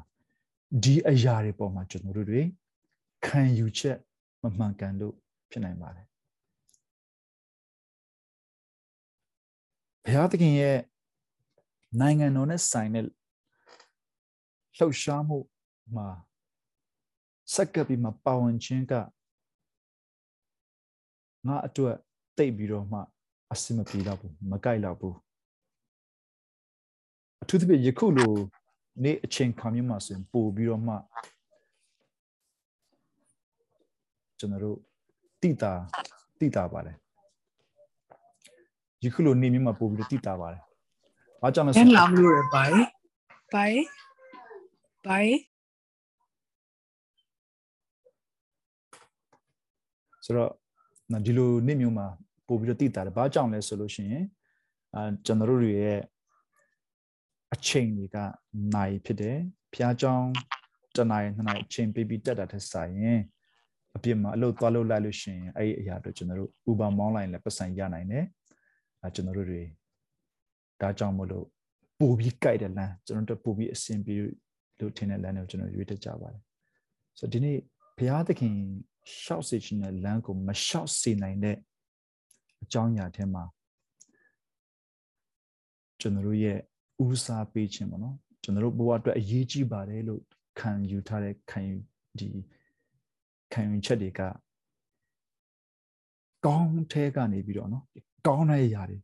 A: ဒီအရာတွေပေါ်မှာကျွန်တော်တို့တွေခံယူချက် မမှန်ကန်လို့ဖြစ်နိုင်ပါတယ်ဘုရားသခင်ရဲ့နိုင်ငံတော်နဲ့ဆိုင်တဲ့လှုပ်ရှားမှုမှာစက္ကပ်ပြီးမှပါဝင်ခြင်းကငါအတွက်တိတ်ပြီးတော့မှအစမပြေတော့ဘူးမကြိုက်တော့ဘူးအထူးသဖြင့်ယခုလိုနေ့အချိန်ခါမျိုးမှာဆိုရင်ပို့ပြီးတော့မှ ကျွန်တော်တို့တိတာတိတာပါတယ်ယခုလိုနေ့မျိုးမှာပို့ပြီးတော့တိတာပါတယ်။ဘာကြောင့်လဲဆို
B: တော့လာလို့ရပါ့။ဘာ။ဘာ
A: ဆိုတော့ဒီလိုနေ့မျိုးမှာပို့ပြီးတော့တည်တာတယ်ဘာကြောင့်လဲဆိုလို့ရှိရင်အာကျွန်တော်တို့ရဲ့အချိန်တွေကနိုင်ဖြစ်တယ်ဖျားကြောင်းတနိုင်နှစ်နိုင်အချိန်ပေးပြီးတက်တာထက်ဆိုင်ရင် အပြစ်မှာအလုပ်သွားလုပ်လိုက်လို့ရှိရင်အဲ့ဒီအရာတော့ကျွန်တော်တို့ Uber မောင်းလိုက်လည်းပတ်စံရနိုင်တယ်အဲကျွန်တော်တို့တွေဒါကြောင့်မလို့ပို့ပြီးကြိုက်တဲ့လမ်းကျွန်တော်တို့ပို့ပြီးအဆင်ပြေလို့ထင်တဲ့လမ်းတွေကိုကျွန်တော်ရွေးတက်ကြပါတယ်ဆိုတော့ဒီနေ့ဘုရားသခင်ရှောက်စေခြင်းတဲ့လမ်းကိုမရှောက်စေနိုင်တဲ့အကြောင်းအရာထဲမှာကျွန်တော်တို့ရဲ့ဦးစားပေးခြင်းပေါ့နော်ကျွန်တော်တို့ဘဝအတွက်အရေးကြီးပါတယ်လို့ခံယူထားတဲ့ခံယူဒီ ခံယူချက်တွေကကောင်းထဲကနေပြီးတော့နော်ကောင်းတဲ့အရာတွေ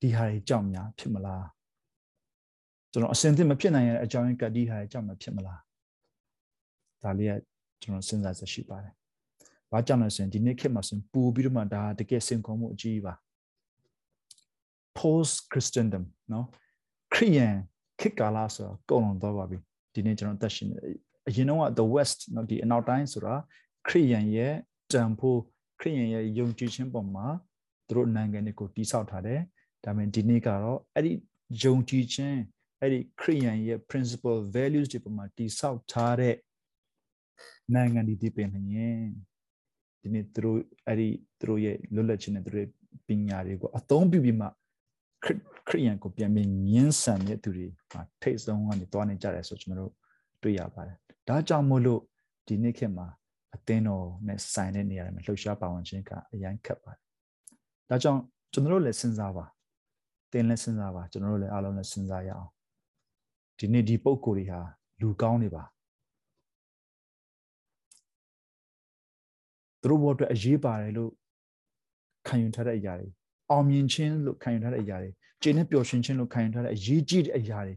A: ဒီဟာတွေကြောက်များဖြစ်မလားကျွန်တော်အစင်သစ်မဖြစ်နိုင်တဲ့အကြောင်းရင်းကဒီဟာတွေကြောက်မဖြစ်မလားဒါလေးကကျွန်တော်စဉ်းစားချက်ရှိပါတယ်။ဘာကြောင့်လဲဆိုရင်ဒီနေ့ခေတ်မှာဆိုရင်ပူပြီးတော့မှဒါတကယ်စင်ခေါ်မှုအကြီးပါ။ post christendom နော်ခရိယန်ခေတ်ကာလဆိုတော့ကုန်လုံးသွားပါပြီ။ဒီနေ့ကျွန်တော်သက်ရှင် အရင်တော့ the west နော်ဒီအနောက်တိုင်းဆိုတာခရိယန်ရဲ့တန်ဖိုးခရိယန်ရဲ့ယုံကြည်ခြင်းပေါ်မှာသူတို့နိုင်ငံတွေကိုတိဆောက်ထားတယ်။ဒါပေမဲ့ဒီနေ့ကတော့အဲ့ဒီယုံကြည်ခြင်းအဲ့ဒီခရိယန်ရဲ့ principle values တွေပေါ်မှာတိဆောက်ထားတဲ့နိုင်ငံဒီဒီပင်နေရင်ဒီနေ့သူတို့အဲ့ဒီသူတို့ရဲ့လွတ်လပ်ခြင်းနဲ့သူတို့ရဲ့ပညာတွေကိုအသုံးပြုပြီးမှခရိယန်ကိုပြန်ပြီးညှင်းဆန်တဲ့သူတွေထိတ်ဆုံးကနေတွားနေကြတယ်ဆိုကျွန်တော်တို့ တွေ့ရပါတယ်ဒါကြောင့်မို့လို့ဒီနေ့ခေတ်မှာအသင်းတော်နဲ့ဆိုင်တဲ့နေရာတွေမှာလှုပ်ရှားပါဝင်ခြင်းကအရင်ခက်ပါတယ်ဒါကြောင့်ကျွန်တော်တို့လည်းစဉ်းစားပါတင်းလည်းစဉ်းစားပါကျွန်တော်တို့လည်းအားလုံးလည်းစဉ်းစားရအောင်ဒီနေ့ဒီပုံကိုယ်တွေဟာလူကောင်းနေပါသူတို့ဘောအတွက်အရေးပါတယ်လို့ခံယူထားတဲ့အရာတွေအောင်မြင်ခြင်းလို့ခံယူထားတဲ့အရာတွေကျေနဲ့ပျော်ရွှင်ခြင်းလို့ခံယူထားတဲ့အရေးကြီးတဲ့အရာတွေ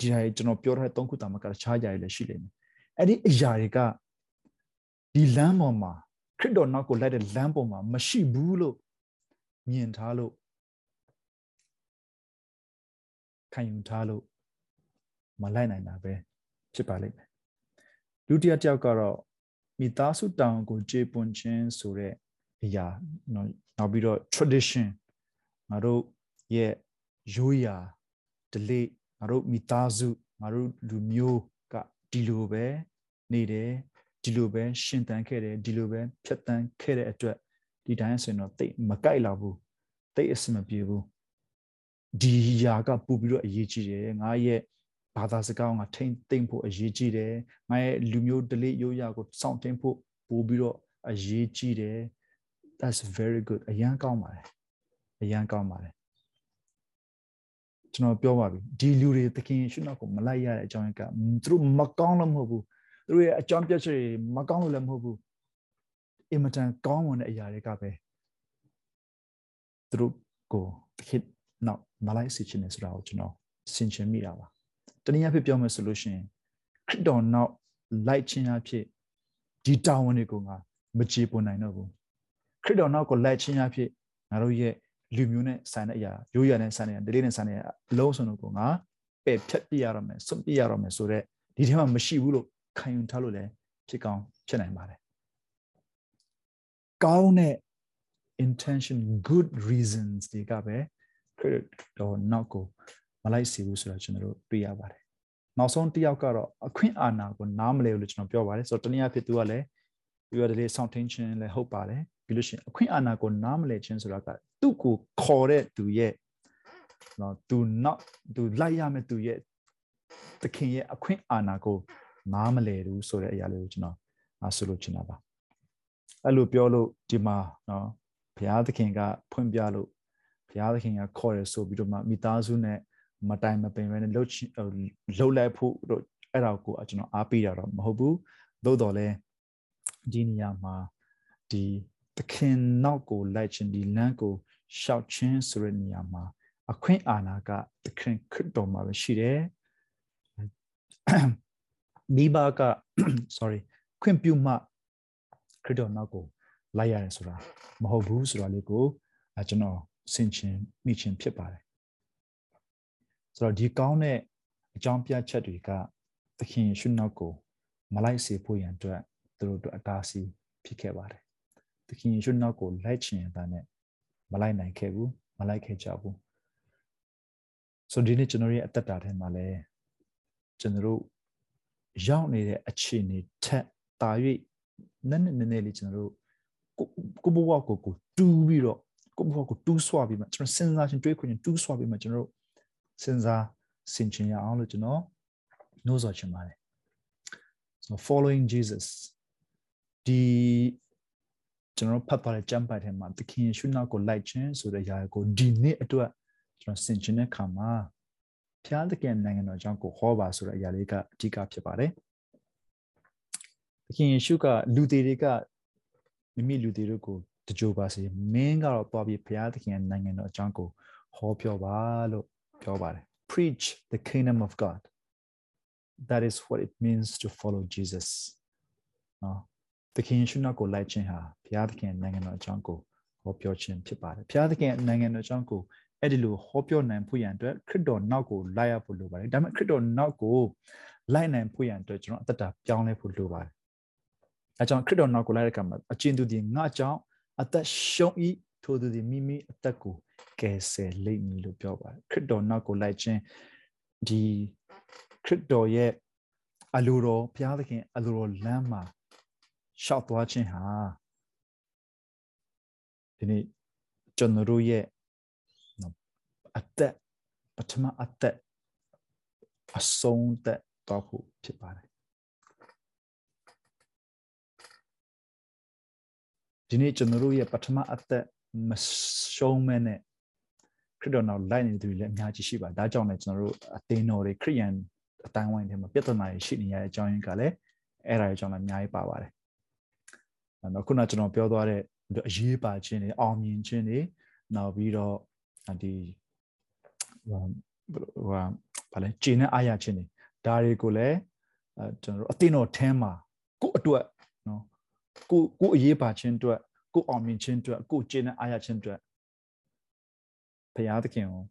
A: ဒီဟာကျွန်တော်ပြောထားတဲ့သုံးခုတာမှာကတခြားအရာတွေလည်းရှိလိမ့်မယ်အဲ့ဒီအရာတွေကဒီလမ်းပေါ်မှာခရစ်တော်နောက်ကိုလိုက်တဲ့လမ်းပေါ်မှာမရှိဘူးလို့မြင်ထားလို့ခံယူထားလို့မလိုက်နိုင်တာပဲဖြစ်ပါလိမ့်မယ်ဒုတိယတစ်ယောက်ကတော့မိသားစုတောင်ကိုကျေပွန်ခြင်းဆိုတဲ့အရာနော်နောက်ပြီးတော့ tradition ငါတို့ရဲ့ရိုးရာ delay ငါတို့မိသားစုငါတို့လူမျိုးကဒီလိုပဲနေတယ်ဒီလိုပဲရှင်သန်ခဲ့တယ်ဒီလိုပဲဖြတ်တန်းခဲ့တဲ့အတွက်ဒီတိုင်းဆိုရင်တော့တိတ်မကြိုက်လာဘူးတိတ်အဆင်မပြေဘူးဒီຢာကပူပြီးတော့အရေးကြီးတယ်ငါရဲ့ဘာသာစကားကိုငါထိမ့်သိမ့်ဖို့အရေးကြီးတယ်ငါရဲ့လူမျိုးဒလိရိုးရာကိုစောင့်တင်းဖို့ပို့ပြီးတော့အရေးကြီးတယ် that's very good အရန်ကောင်းပါတယ်အရန်ကောင်းပါတယ် ကျွန်တော်ပြောပါပြီဒီလူတွေသခင်ရှုနောက်ကိုမလိုက်ရတဲ့အကြောင်းကသူတို့မကောင်းလို့မဟုတ်ဘူးသူတို့ရဲ့အကြောင်းပြချက်တွေမကောင်းလို့လည်းမဟုတ်ဘူးအင်မတန်ကောင်းမွန်တဲ့အရာတွေကပဲသူတို့ကိုသခင်နောက်မလိုက်စေချင်တယ်ဆိုတာကိုကျွန်တော်ဆင်ခြင်မိတာပါတနည်းအားဖြင့်ပြောမယ်ဆိုလို့ရှိရင်ခရစ်တော်နောက်လိုက်ခြင်းအဖြစ်ဒီတာဝန်တွေကိုငါမကြေပွန်နိုင်တော့ဘူးခရစ်တော်နောက်ကိုလိုက်ခြင်းအဖြစ်ငါတို့ရဲ့ လူမျိုးနဲ့ဆိုင်တဲ့အရာရိုးရာနဲ့ဆိုင်တဲ့အရာဒလေးနဲ့ဆိုင်တဲ့အလုံးစုံတို့ကိုငါပယ်ဖြတ်ပြရတော့မယ်စွန့်ပြရတော့မယ်ဆိုတော့ဒီထဲမှာမရှိဘူးလို့ခံယူထားလို့လည်းဖြစ်ကောင်းဖြစ်နိုင်ပါတယ်ကောင်းတဲ့ intention good reasons တွေကပဲ credit တော့နောက်ကိုမလိုက်စီဘူးဆိုတော့ကျွန်တော်တို့တွေ့ရပါတယ်နောက်ဆုံးတစ်ယောက်ကတော့အခွင့်အာဏာကိုနားမလဲဘူးလို့ကျွန်တော်ပြောပါတယ်ဆိုတော့တနည်းအားဖြင့်သူကလည်း ပြီးတော့လေဆောင်ထင်းခြင်းလည်းဟုတ်ပါတယ်ပြီးလို့ရှိရင်အခွင့်အာဏာကိုနားမလဲခြင်းဆိုတာကသူ့ကိုခေါ်တဲ့သူရဲ့နော်သူနောက်သူလိုက်ရမယ်သူရဲ့သခင်ရဲ့အခွင့်အာဏာကိုနားမလဲဘူးဆိုတဲ့အရာလေးကိုကျွန်တော်အဆိုလို့ချင်တာပါအဲ့လိုပြောလို့ဒီမှာနော်ဘုရားသခင်ကဖွင့်ပြလို့ဘုရားသခင်ကခေါ်ရဆိုပြီးတော့မှမိသားစုနဲ့မတိုင်မပင်ပဲလှုပ်လှုပ်လိုက်ဖို့တို့အဲ့ဒါကိုကျွန်တော်အားပေးတာတော့မဟုတ်ဘူးသို့တော်လည်း ဒီနေရာမှာဒီသခင်နောက်ကိုလိုက်ခြင်းဒီလမ်းကိုရှောက်ခြင်းဆိုတဲ့နေရာမှာအခွင့်အာဏာကသခင်ခရစ်တော်မှာပဲရှိတယ်မိဘက sorry ခွင့်ပြုမှခရစ်တော်နောက်ကိုလိုက်ရတယ်ဆိုတာမဟုတ်ဘူးဆိုတာလေးကိုကျွန်တော်ဆင်ခြင်မိခြင်းဖြစ်ပါတယ်ဆိုတော့ဒီကောင်းတဲ့အကြောင်းပြချက်တွေကသခင်ယေရှုနောက်ကိုမလိုက်စေဖို့ရန်အတွက် သူတို့တို့အတားအဆီးဖြစ်ခဲ့ပါတယ်သခင်ယေရှုနောက်ကိုလိုက်ချင်တဲ့နဲ့မလိုက်နိုင်ခဲ့ဘူးမလိုက်ခဲ့ကြဘူးဆိုဒီနေ့ကျွန်တော်ရဲ့အသက်တာထဲမှာလည်းကျွန်တော်တို့ရောက်နေတဲ့အခြေအနေထက်တာ၍နည်းနည်းနည်းနည်းလေးကျွန်တော်တို့ကိုဘဝကိုကိုတူးပြီးတော့ကိုဘဝကိုတူးဆွပြီးမှကျွန်တော်စဉ်းစားခြင်းတွေးခွင့်တူးဆွပြီးမှကျွန်တော်တို့စဉ်းစားဆင်ခြင်ရအောင်လို့ကျွန်တော်နှိုးဆော်ချင်ပါတယ် so following jesus ဒီကျွန်တော်ဖတ်သွားတဲ့ကျမ်းပိုက်ထဲမှာသခင်ယေရှုနောက်ကိုလိုက်ခြင်းဆိုတဲ့ຢာကိုဒီနေ့အတွက်ကျွန်တော်ဆင်ခြင်တဲ့ခါမှာဖျားသခင်နိုင်ငံတော်ကြောင့်ကိုဟောပါဆိုတဲ့အရာလေးကအဓိကဖြစ်ပါတယ်သခင်ယေရှုကလူတွေတွေကမိမိလူတွေတို့ကိုတကြိုပါစေမင်းကတော့သွားပြီးဘုရားသခင်နိုင်ငံတော်အကြောင်းကိုဟောပြောပါလို့ပြောပါတယ် preach the kingdom of god that is what it means to follow jesus နော် သခင်ယေရှုနောက်ကိုလိုက်ခြင်းဟာဘုရားသခင်နိုင်ငံတော်အကြောင်းကိုဟောပြောခြင်းဖြစ်ပါတယ်ဘုရားသခင်နိုင်ငံတော်အကြောင်းကိုအဲ့ဒီလိုဟောပြောနိုင်ဖို့ရန်အတွက်ခရစ်တော်နောက်ကိုလိုက်ရဖို့လိုပါတယ်ဒါပေမဲ့ခရစ်တော်နောက်ကိုလိုက်နိုင်ဖို့ရန်အတွက်ကျွန်တော်အသက်တာပြောင်းလဲဖို့လိုပါတယ်အဲကြောင့်ခရစ်တော်နောက်ကိုလိုက်တဲ့အခါမှာအကျဉ်သူဒီငါကြောင့်အသက်ရှုံးဤထိုသူဒီမိမိအသက်ကိုကယ်ဆယ်လိမ့်မည်လို့ပြောပါတယ်ခရစ်တော်နောက်ကိုလိုက်ခြင်းဒီခရစ်တော်ရဲ့အလိုတော်ဘုရားသခင်အလိုတော်လမ်းမှာ ရှောက်သွားခြင်းဟာဒီနေ့ကျွန်တော်တို့ရဲ့အသက်ပထမအသက်အဆုံးသက်တော့ဖို့ဖြစ်ပါတယ်ဒီနေ့ကျွန်တော်တို့ရဲ့ပထမအသက်မရှုံးမဲနဲ့ခရစ်တော်နောက်လိုက်နေသူတွေလည်းအများကြီးရှိပါဒါကြောင့်လည်းကျွန်တော်တို့အသင်းတော်တွေခရိယန်အတိုင်းဝိုင်းထဲမှာပြဿနာတွေရှိနေရတဲ့အကြောင်းရင်းကလည်းအဲ့ဒါတွေကြောင့်လည်းအများကြီးပါပါတယ်။ နော်ခုနကျွန်တော်ပြောသွားတဲ့အရေးပါခြင်းတွေအောင်မြင်ခြင်းတွေနောက်ပြီးတော့ဒီဟိုဟိုဘာလဲကျင်းတဲ့အားရခြင်းတွေဒါတွေကိုလည်းအဲကျွန်တော်တို့အသင်းတော်ထဲမှာကိုယ့်အတွက်နော်ကိုကိုအရေးပါခြင်းအတွက်ကိုအောင်မြင်ခြင်းအတွက်ကိုကျင်းတဲ့အားရခြင်းအတွက်ဘုရားသခင်ကို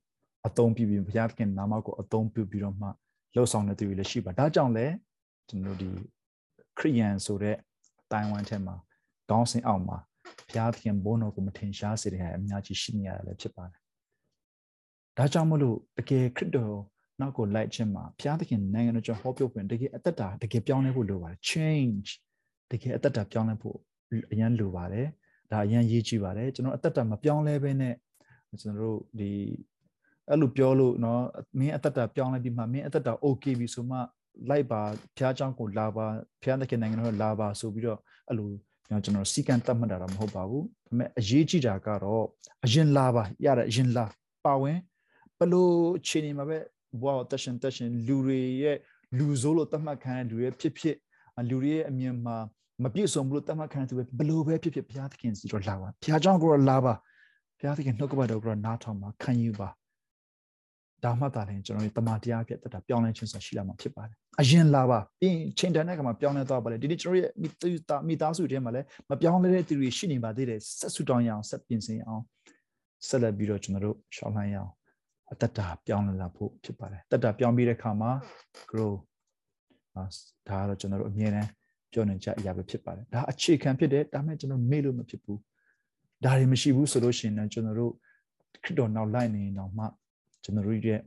A: အသုံးပြုပြီးဘုရားသခင်နာမကိုအသုံးပြုပြီးတော့မှလှုပ်ဆောင်တဲ့သူတွေလည်းရှိပါဒါကြောင့်လည်းကျွန်တော်ဒီခရိယန်ဆိုတဲ့တိုင်ဝမ်ထဲမှာ ကောင်းစင်အောင်မှာဘုရားသခင်ဘုန်းတော်ကိုမထင်ရှားစေတဲ့ဟာအများကြီးရှိနေရတယ်လည်းဖြစ်ပါတယ်ဒါကြောင့်မလို့တကယ်ခရစ်တော်နောက်ကိုလိုက်ခြင်းမှာဘုရားသခင်နိုင်ငံတော်ကျော်ဟောပြောပွင့်တကယ်အသက်တာတကယ်ပြောင်းလဲဖို့လိုပါတယ် change တကယ်အသက်တာပြောင်းလဲဖို့အရင်လိုပါတယ်ဒါအရင်ရေးကြည့်ပါတယ်ကျွန်တော်အသက်တာမပြောင်းလဲဘဲနဲ့ကျွန်တော်တို့ဒီအဲ့လိုပြောလို့เนาะမင်းအသက်တာပြောင်းလဲပြီးမှမင်းအသက်တာ okay ပြီဆိုမှလိုက်ပါဖះเจ้าကိုလာပါဖះသခင်နိုင်ငံတော်လာပါဆိုပြီးတော့အဲ့လို ကျွန်တော်စီကံတတ်မှတ်တာတော့မဟုတ်ပါဘူးဒါပေမဲ့အရေးကြီးတာကတော့အရင်လာပါရတဲ့အရင်လာပါဝင်ဘလို့အခြေအနေမှာပဲဘဝကိုတက်ရှင်တက်ရှင်လူတွေရဲ့လူဆိုးလို့တတ်မှတ်ခံတဲ့လူရဲ့ဖြစ်ဖြစ်လူတွေရဲ့အမြင်မှာမပြည့်စုံဘူးလို့တတ်မှတ်ခံတဲ့သူပဲဘလို့ပဲဖြစ်ဖြစ်ဘုရားသခင်စီတော့လာပါဘုရားကြောင့်ကိုတော့လာပါဘုရားသခင်နှုတ်ကပတ်တော်ကိုတော့နားထောင်ပါခံယူပါ ဒါမှသာလည်းကျွန်တော်တို့တမန်တရားဖြစ်တဲ့ပြောင်းလဲခြင်းဆိုရှိလာမှာဖြစ်ပါတယ်အရင်လာပါပြီးချိန်တန်တဲ့ကမှာပြောင်းလဲသွားပါလေဒီနေ့ကျွန်တော်ရဲ့မိသားမိသားစုထဲမှာလည်းမပြောင်းလဲတဲ့သူတွေရှိနေပါသေးတယ်ဆက်ဆူတောင်းရအောင်ဆက်ပြင်ဆင်အောင်ဆက်လက်ပြီးတော့ကျွန်တော်တို့ရှောင်းလှမ်းရအောင်အတ္တတာပြောင်းလဲလာဖို့ဖြစ်ပါတယ်တတ္တပြောင်းပြီးတဲ့အခါမှာ grow ဒါကတော့ကျွန်တော်တို့အမြဲတမ်းပြောနေကြအရာပဲဖြစ်ပါတယ်ဒါအခြေခံဖြစ်တယ်ဒါပေမဲ့ကျွန်တော်မေ့လို့မဖြစ်ဘူးဒါတွေမရှိဘူးဆိုလို့ရှိရင်ကျွန်တော်တို့ခရစ်တော်နောက်လိုက်နေတော့မှ ကျွန်တော်တို့ရဲ့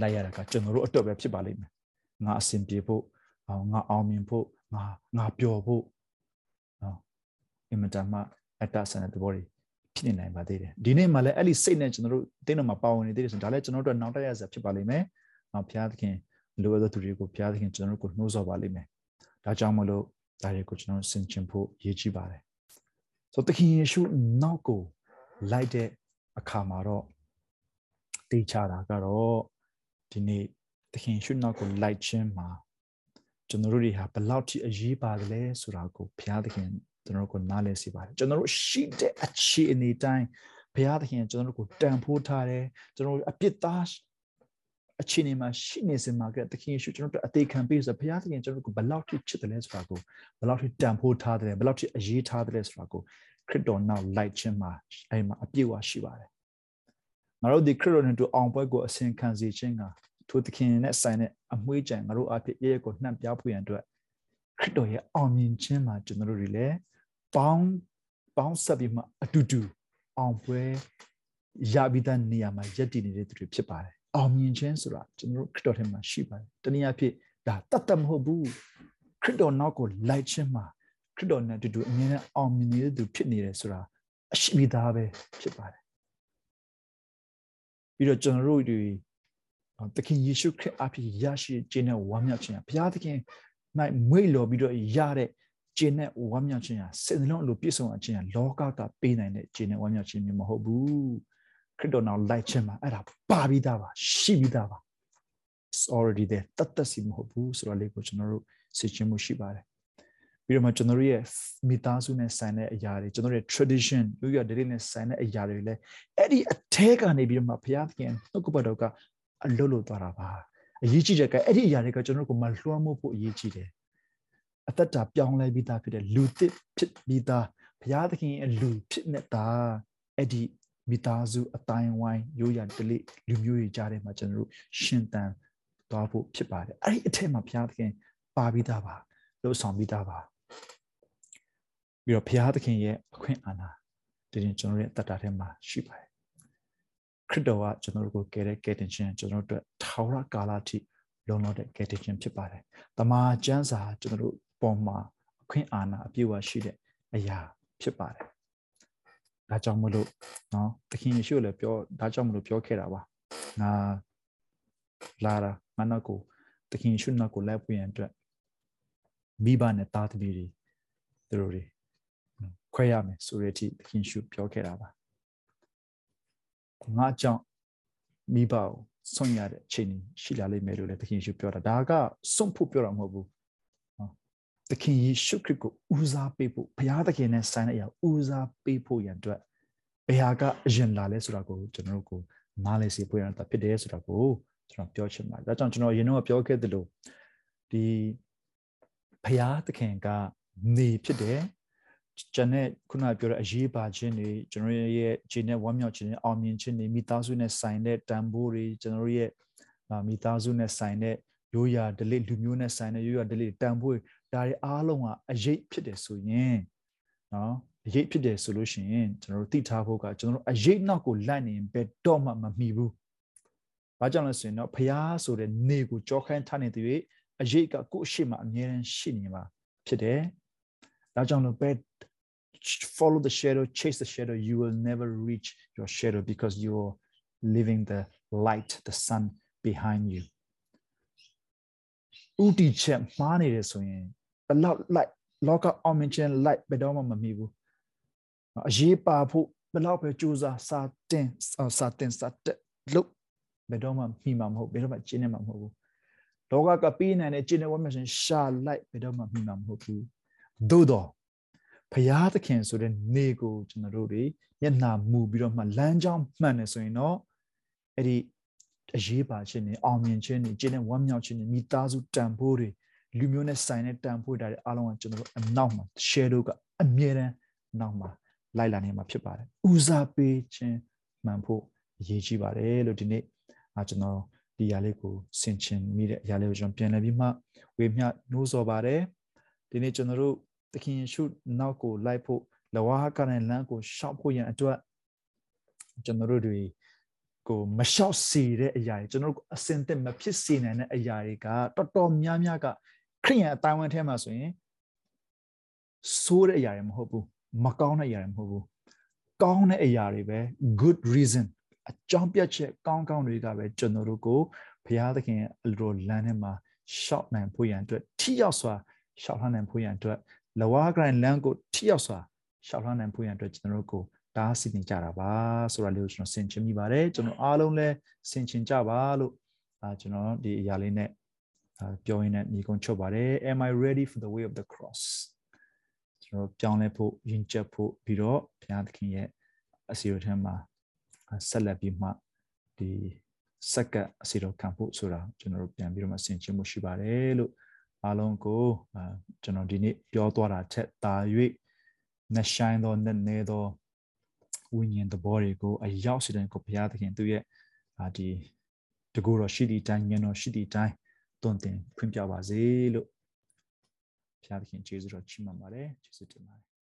A: လိုက်ရတာကကျွန်တော်တို့အတွက်ပဲဖြစ်ပါလိမ့်မယ်ငါအစဉ်ပြေဖို့ငါအောင်မြင်ဖို့ငါငါပျော်ဖို့နော်အင်မတန်မှအတ္တဆန်တဲ့သဘောတွေဖြစ်နေနိုင်ပါသေးတယ်ဒီနေ့မှလည်းအဲ့ဒီစိတ်နဲ့ကျွန်တော်တို့တင်းတော်မှာပါဝင်နေသေးတယ်ဆိုတော့ဒါလည်းကျွန်တော်တို့နောက်တရစဖြစ်ပါလိမ့်မယ်။နောက်ဘုရားသခင်လိုအပ်တဲ့သူတွေကိုဘုရားသခင်ကျွန်တော်တို့ကိုနှိုးဆော်ပါလိမ့်မယ်။ဒါကြောင့်မလို့ဒါတွေကိုကျွန်တော်ဆင်ခြင်ဖို့ရည်ကြီးပါတယ်။ဆိုတော့သခင်ယေရှုနောက်ကိုလိုက်တဲ့အခါမှာတော့ တေချတာကတော့ဒီနေ့သခင်ရှုနောက်ကိုလိုက်ခြင်းမှာကျွန်တော်တို့တွေဟာဘယ်လောက်ထိအရေးပါတယ်လဲဆိုတာကိုဘုရားသခင်ကျွန်တော်တို့ကိုနားလည်စေပါတယ်ကျွန်တော်တို့ရှိတဲ့အခြေအနေတိုင်းဘုရားသခင်ကျွန်တော်တို့ကိုတန်ဖိုးထားတယ်ကျွန်တော်တို့အပြစ်သားအခြေအနေမှာရှိနေစမှာကသခင်ယေရှုကျွန်တော်တို့အသေးခံပေးဆိုဘုရားသခင်ကျွန်တော်တို့ကိုဘယ်လောက်ထိချစ်တယ်လဲဆိုတာကိုဘယ်လောက်ထိတန်ဖိုးထားတယ်ဘယ်လောက်ထိအရေးထားတယ်ဆိုတာကိုခရစ်တော်နောက်လိုက်ခြင်းမှာအဲ့မှာအပြည့်အဝရှိပါတယ် ငါတို့ဒီခရစ်တော်နဲ့တူအောင်ပွဲကိုအစဉ်ခံစေခြင်းကထိုသခင်နဲ့ဆိုင်တဲ့အမွှေးကြံငါတို့အဖြစ်ရဲ့ကိုနှံ့ပြဖို့ရန်အတွက်ခရစ်တော်ရဲ့အောင်မြင်ခြင်းမှာကျွန်တော်တို့တွေလည်းပေါင်းပေါင်းဆက်ပြီးမှအတူတူအောင်ပွဲရပြီးတဲ့နေရာမှာယက်တည်နေတဲ့သူတွေဖြစ်ပါတယ်အောင်မြင်ခြင်းဆိုတာကျွန်တော်တို့ခရစ်တော်ထဲမှာရှိပါတယ်တနည်းအားဖြင့်ဒါတတ်တတ်မဟုတ်ဘူးခရစ်တော်နောက်ကိုလိုက်ခြင်းမှာခရစ်တော်နဲ့အတူတူအမြဲတမ်းအောင်မြင်နေတဲ့သူဖြစ်နေတယ်ဆိုတာအရှိပြီးသားပဲဖြစ်ပါတယ် ပြီးတော့ကျွန်တော်တို့ဒီသခင်ယေရှုခရစ်အဖြစ်ရရှိခြင်းနဲ့ဝမ်းမြောက်ခြင်းဘုရားသခင်၌မွေ့လော်ပြီးတော့ရတဲ့ကျင့်တဲ့ဝမ်းမြောက်ခြင်းဟာစိတ်နှလုံးအလိုပြည့်စုံခြင်းဟာလောကကပေးနိုင်တဲ့ကျင့်တဲ့ဝမ်းမြောက်ခြင်းမျိုးမဟုတ်ဘူးခရစ်တော်နောက်လိုက်ခြင်းမှာအဲ့ဒါပါပြီးသားပါရှိပြီးသားပါ it's already there တတ်တတ်စီမဟုတ်ဘူးဆိုတော့လေးကိုကျွန်တော်တို့သိချင်မှုရှိပါတယ် ပြီးတော့မှကျွန်တော်တို့ရဲ့မိသားစုနဲ့ဆိုင်တဲ့အရာတွေကျွန်တော်တို့ရဲ့ tradition ရိုးရာဓလေ့နဲ့ဆိုင်တဲ့အရာတွေလည်းအဲ့ဒီအထဲကနေပြီးတော့မှဘုရားသခင်နှုတ်ကပတ်တော်ကအလွတ်လွတ်သွားတာပါအရေးကြီးတဲ့ကအဲ့ဒီအရာတွေကကျွန်တော်တို့ကိုမလွှမ်းမိုးဖို့အရေးကြီးတယ်အသက်တာပြောင်းလဲပြီးသားဖြစ်တဲ့လူသစ်ဖြစ်ပြီးသားဘုရားသခင်ရဲ့လူဖြစ်နေတာအဲ့ဒီမိသားစုအတိုင်းဝိုင်းရိုးရာဒလိလူမျိုးတွေကြားထဲမှာကျွန်တော်တို့ရှင်သန်သွားဖို့ဖြစ်ပါတယ်အဲ့ဒီအထက်မှာဘုရားသခင်ပါပြီးသားပါလှုပ်ဆောင်ပြီးသားပါ ပြီးတော့ဘုရားသခင်ရဲ့အခွင့်အာဏာဒီရင်ကျွန်တော်ရဲ့တတ်တာထဲမှာရှိပါတယ်ခရစ်တော်ကကျွန်တော်တို့ကိုကယ်တဲ့ကယ်တင်ခြင်းကျွန်တော်တို့အတွက်ထာဝရကာလအထိလုံလောက်တဲ့ကယ်တင်ခြင်းဖြစ်ပါတယ်။တမန်ကျမ်းစာကျွန်တော်တို့ပေါ်မှာအခွင့်အာဏာအပြည့်အဝရှိတဲ့အရာဖြစ်ပါတယ်။ဒါကြောင့်မလို့နော်သခင်ယေရှုလည်းပြောဒါကြောင့်မလို့ပြောခဲ့တာပါ။ငါလာတာငါနောက်ကိုသခင်ယေရှုနောက်ကိုလိုက်ပွင့်ရန်အတွက် မိဘနဲ့သားသမီးတွေသူတို့တွေခွဲရမယ်ဆိုတဲ့အထိသခင်ယေရှုပြောခဲ့တာပါ။ငါကြောင့်မိဘကိုစွန့်ရတဲ့အခြေအနေရှိလာလိမ့်မယ်လို့လည်းသခင်ယေရှုပြောတာဒါကစွန့်ဖို့ပြောတာမဟုတ်ဘူးသခင်ယေရှုခရစ်ကိုဦးစားပေးဖို့ဘုရားသခင်နဲ့ဆိုင်တဲ့အရာဦးစားပေးဖို့ရန်အတွက်ဘယ်ဟာကအရင်လာလဲဆိုတာကိုကျွန်တော်တို့ကိုနားလည်စေဖို့ရတာဖြစ်တယ်ဆိုတာကိုကျွန်တော်ပြောချင်ပါတယ်ဒါကြောင့်ကျွန်တော်ရင်တော့ပြောခဲ့သလိုဒီ ဘုရားသခင်ကနေဖြစ်တယ်ကျန်တဲ့ခုနပြောတဲ့အရေးပါခြင်းတွေကျွန်တော်ရဲ့ခြေနဲ့ဝမ်းမြောက်ခြင်းတွေအောင်မြင်ခြင်းတွေမိသားစုနဲ့ဆိုင်တဲ့တန်ဖိုးတွေကျွန်တော်ရဲ့မိသားစုနဲ့ဆိုင်တဲ့ရိုးရာဒလိလူမျိုးနဲ့ဆိုင်တဲ့ရိုးရာဒလိတန်ဖိုးဒါတွေအားလုံးကအရေးဖြစ်တယ်ဆိုရင်နော်အရေးဖြစ်တယ်ဆိုလို့ရှိရင်ကျွန်တော်တို့သိထားဖို့ကကျွန်တော်တို့အရေးနောက်ကိုလိုက်နေရင်ဘယ်တော့မှမမီဘူး။ဘာကြောင့်လဲဆိုရင်တော့ဖျားဆိုတဲ့နေကိုကြောခိုင်းထားနေတဲ့၍ အရေးကကိုယ့်အရှိမအမြဲတမ်းရှိနေမှာဖြစ်တယ်။ဒါကြောင့်လို့ပဲ follow the shadow chase the shadow you will never reach your shadow because you are living the light the sun behind you ဥတီချက်မှားနေတယ်ဆိုရင်ဘလောက်လိုက်လောကအောင်မြင်ခြင်းလိုက်ဘယ်တော့မှမမီဘူးအရေးပါဖို့ဘလောက်ပဲကြိုးစားစာတင်စာတင်စာတက်လို့ဘယ်တော့မှမိမှာမဟုတ်ဘယ်တော့မှကျင်းနေမှာမဟုတ်ဘူး လောကကပေးနိုင်တဲ့ကျင်းနေဝတ်မြရှင်ရှာလိုက်ဘယ်တော့မှမိမှာမဟုတ်ဘူးသို့တော့ဘုရားသခင်ဆိုတဲ့နေကိုကျွန်တော်တို့တွေမျက်နှာမူပြီးတော့မှလမ်းကြောင်းမှန်နေဆိုရင်တော့အဲ့ဒီအရေးပါခြင်းနဲ့အောင်မြင်ခြင်းနဲ့ကျင့်တဲ့ဝမ်းမြောက်ခြင်းနဲ့မိသားစုတန်ဖိုးတွေလူမျိုးနဲ့ဆိုင်တဲ့တန်ဖိုးတွေအားလုံးကကျွန်တော်တို့အနောက်မှာ shadow ကအမြဲတမ်းနောက်မှာလိုက်လာနေမှာဖြစ်ပါတယ်။ဦးစားပေးခြင်းမှန်ဖို့အရေးကြီးပါတယ်လို့ဒီနေ့အာကျွန်တော် ဒီຢာလေးကိုဆင်ခြင်မိတဲ့အရာလေးကိုကျွန်တော်ပြန်လည်ပြီးမှဝေမျှနှိုးဆော်ပါတယ်။ဒီနေ့ကျွန်တော်တို့သခင်ယေရှုနောက်ကိုလိုက်ဖို့လဝါကနဲ့လမ်းကိုရှောက်ဖို့ရန်အတွက်ကျွန်တော်တို့တွေကိုမလျှောက်စေတဲ့အရာတွေကျွန်တော်တို့အစင်သက်မဖြစ်စေနိုင်တဲ့အရာတွေကတော်တော်များများကခရိယန်အတိုင်းဝန်းထဲမှာဆိုရင်ဆိုးတဲ့အရာတွေမဟုတ်ဘူးမကောင်းတဲ့အရာတွေမဟုတ်ဘူးကောင်းတဲ့အရာတွေပဲ good reason အကြောင်းပြချက်ကောင်းကောင်းတွေကပဲကျွန်တော်တို့ကိုဘုရားသခင်အလိုလမ်းထဲမှာရှောက်နိုင်ဖို့ရန်အတွက်ထိရောက်စွာရှောက်လှမ်းနိုင်ဖို့ရန်အတွက်လဝါဂရိုင်းလမ်းကိုထိရောက်စွာရှောက်လှမ်းနိုင်ဖို့ရန်အတွက်ကျွန်တော်တို့ကိုတားဆီးနေကြတာပါဆိုတာလေးကိုကျွန်တော်ဆင်ခြင်မိပါတယ်ကျွန်တော်အားလုံးလည်းဆင်ခြင်ကြပါလို့အာကျွန်တော်ဒီအရာလေးနဲ့ပြောရင်းနဲ့ညီကုန်းချုပ်ပါတယ် am i ready for the way of the cross ကျွန်တော်ပြောင်းလဲဖို့ယဉ်ကျေးဖို့ပြီးတော့ဘုရားသခင်ရဲ့အစီအစဉ်ထဲမှာ ဆက်လက်ပြီးမှဒီစက္ကအစီတော်ခံဖို့ဆိုတာကျွန်တော်တို့ပြန်ပြီးတော့မှဆင်ခြင်မှုရှိပါတယ်လို့အားလုံးကိုကျွန်တော်ဒီနေ့ပြောသွားတာထက်တာ၍နှဆိုင်သောနဲ့နေသောဝိညာဉ်သဘောတွေကိုအရောက်စေတဲ့ကိုဘုရားသခင်သူ့ရဲ့ဒီတကူတော်ရှိသည့်တိုင်းဉာဏ်တော်ရှိသည့်တိုင်းတွင်တင်ဖွင့်ပြပါစေလို့ဘုရားသခင်ကျေးဇူးတော်ချီးမွမ်းပါတယ်ကျေးဇူးတင်ပါတယ်